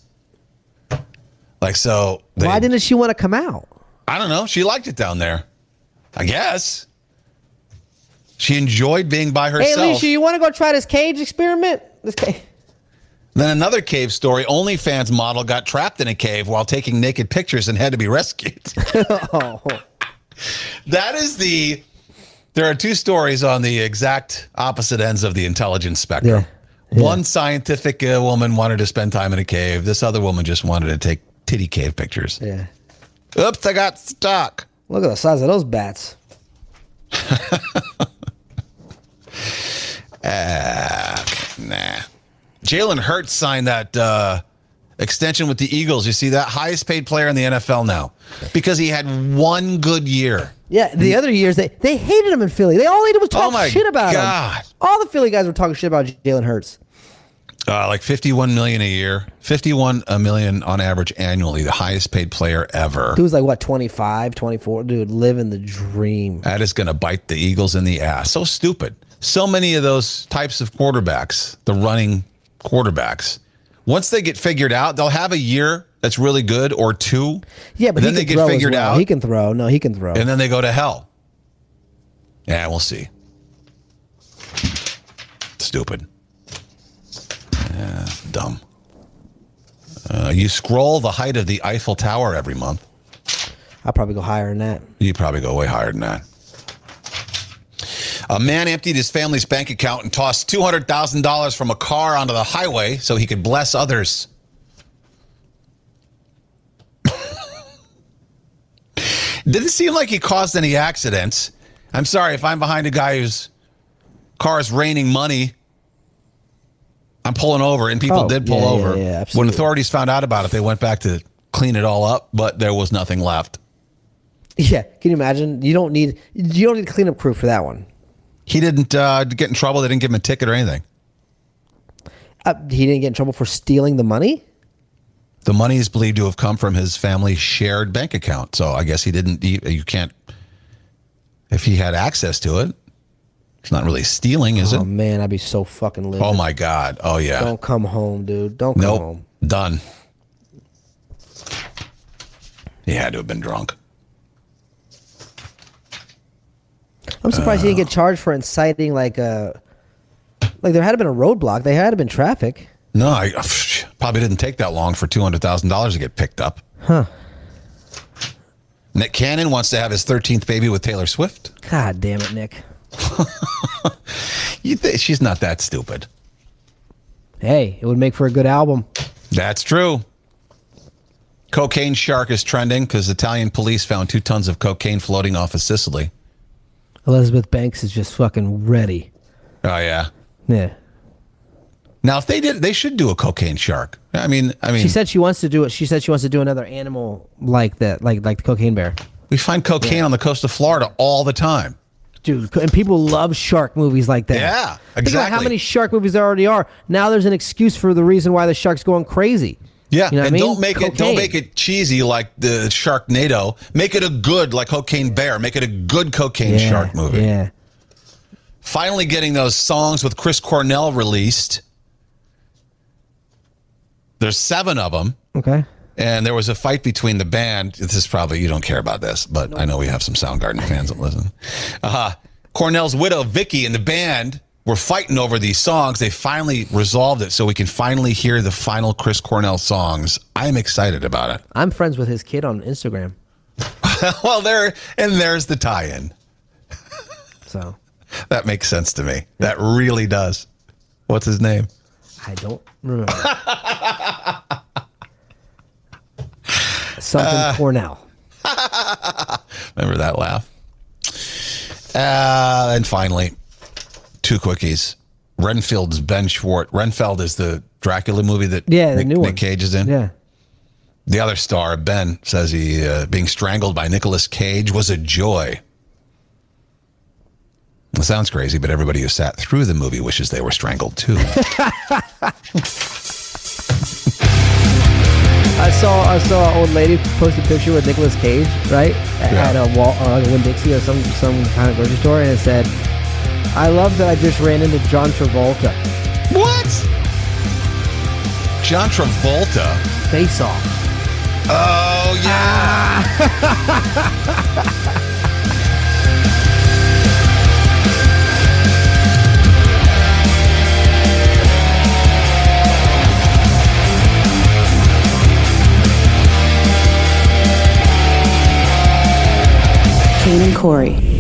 Like so. They, Why didn't she want to come out? I don't know. She liked it down there. I guess. She enjoyed being by Hey, herself. Alicia, you want to go try this cage experiment? This cage. Then another cave story. OnlyFans model got trapped in a cave while taking naked pictures and had to be rescued. Oh, that is the. There are two stories on the exact opposite ends of the intelligence spectrum. Yeah. One scientific uh, woman wanted to spend time in a cave. This other woman just wanted to take titty cave pictures. yeah. Oops, I got stuck. Look at the size of those bats. Nah. Jalen Hurts signed that uh, extension with the Eagles. You see that highest paid player in the NFL now because he had one good year. Yeah, the other years they they hated him in Philly. They all hated did was talk Oh shit about God. him. All the Philly guys were talking shit about Jalen Hurts. Uh, like 51 million a year, 51 a million on average annually, the highest paid player ever. He was like what 25, 24, dude, living the dream. That is going to bite the Eagles in the ass. So stupid. So many of those types of quarterbacks, the running quarterbacks, once they get figured out, they'll have a year that's really good or two. Yeah, but then they get figured well. out, He can throw. No, he can throw. and then they go to hell. Yeah, we'll see. Stupid. Yeah, dumb. Uh, you scroll the height of the Eiffel Tower every month. I'll probably go higher than that. You probably go way higher than that. A man emptied his family's bank account and tossed $200,000 from a car onto the highway so he could bless others. Didn't seem like he caused any accidents. I'm sorry if I'm behind a guy whose car is raining money. I'm pulling over, and people Oh, did pull yeah, yeah, over. yeah, when authorities found out about it, they went back to clean it all up, but there was nothing left. Yeah, can you imagine? You don't need you don't need a cleanup crew for that one. He didn't uh, get in trouble. They didn't give him a ticket or anything. Uh, he didn't get in trouble for stealing the money. The money is believed to have come from his family's shared bank account. So I guess he didn't. You, you can't. If he had access to it, it's not really stealing, is oh it? Oh man, I'd be so fucking livid. Oh my God. Oh yeah. Don't come home, dude. Don't come nope. home. Done. He had to have been drunk. I'm surprised he didn't get Uh. charged for inciting like a like there had to been a roadblock. They had been traffic. No, I probably didn't take that long for two hundred thousand dollars to get picked up. Huh. Nick Cannon wants to have his thirteenth baby with Taylor Swift. God damn it, Nick. You think she's not that stupid? Hey, it would make for a good album. That's true. Cocaine shark is trending because Italian police found two tons of cocaine floating off of Sicily. Elizabeth Banks is just fucking ready. Oh yeah. Yeah. Now, if they did, they should do a cocaine shark. I mean, I mean, She said she wants to do it. She said she wants to do another animal like that, like like the cocaine bear. we find cocaine on the coast of Florida all the time. Dude, and people love shark movies like that. Yeah, exactly. Think about how many shark movies there already are. Now there's an excuse for the reason why the shark's going crazy. Yeah, You know and I mean? don't make it don't make it cheesy like the Sharknado. Make it a good like Cocaine Bear. Make it a good cocaine Yeah, shark movie. Yeah. Finally, getting those songs with Chris Cornell released. There's seven of them. Okay. And there was a fight between the band. This is probably you don't care about this, but I know we have some Soundgarden fans that listen. Uh, Cornell's widow Vicky and the band were fighting over these songs. They finally resolved it, so we can finally hear the final Chris Cornell songs. I'm excited about it. I'm friends with his kid on Instagram. well, there and there's the tie-in. So That makes sense to me. That really does. What's his name? I don't remember. Something Uh, Cornell. Remember that laugh? Uh, and finally, two quickies. Renfield's Ben Schwartz. Renfield is the Dracula movie that Yeah, the Nick, new Nick. Cage is in. Yeah. The other star, Ben, says he uh, being strangled by Nicolas Cage was a joy. It sounds crazy, but everybody who sat through the movie wishes they were strangled too. I saw I saw an old lady post a picture with Nicolas Cage, right? At a wall uh, like a Winn Dixie or some some kind of grocery store, and it said, "I love that I just ran into John Travolta." what? John Travolta? Face off. Oh yeah. Cane and Corey.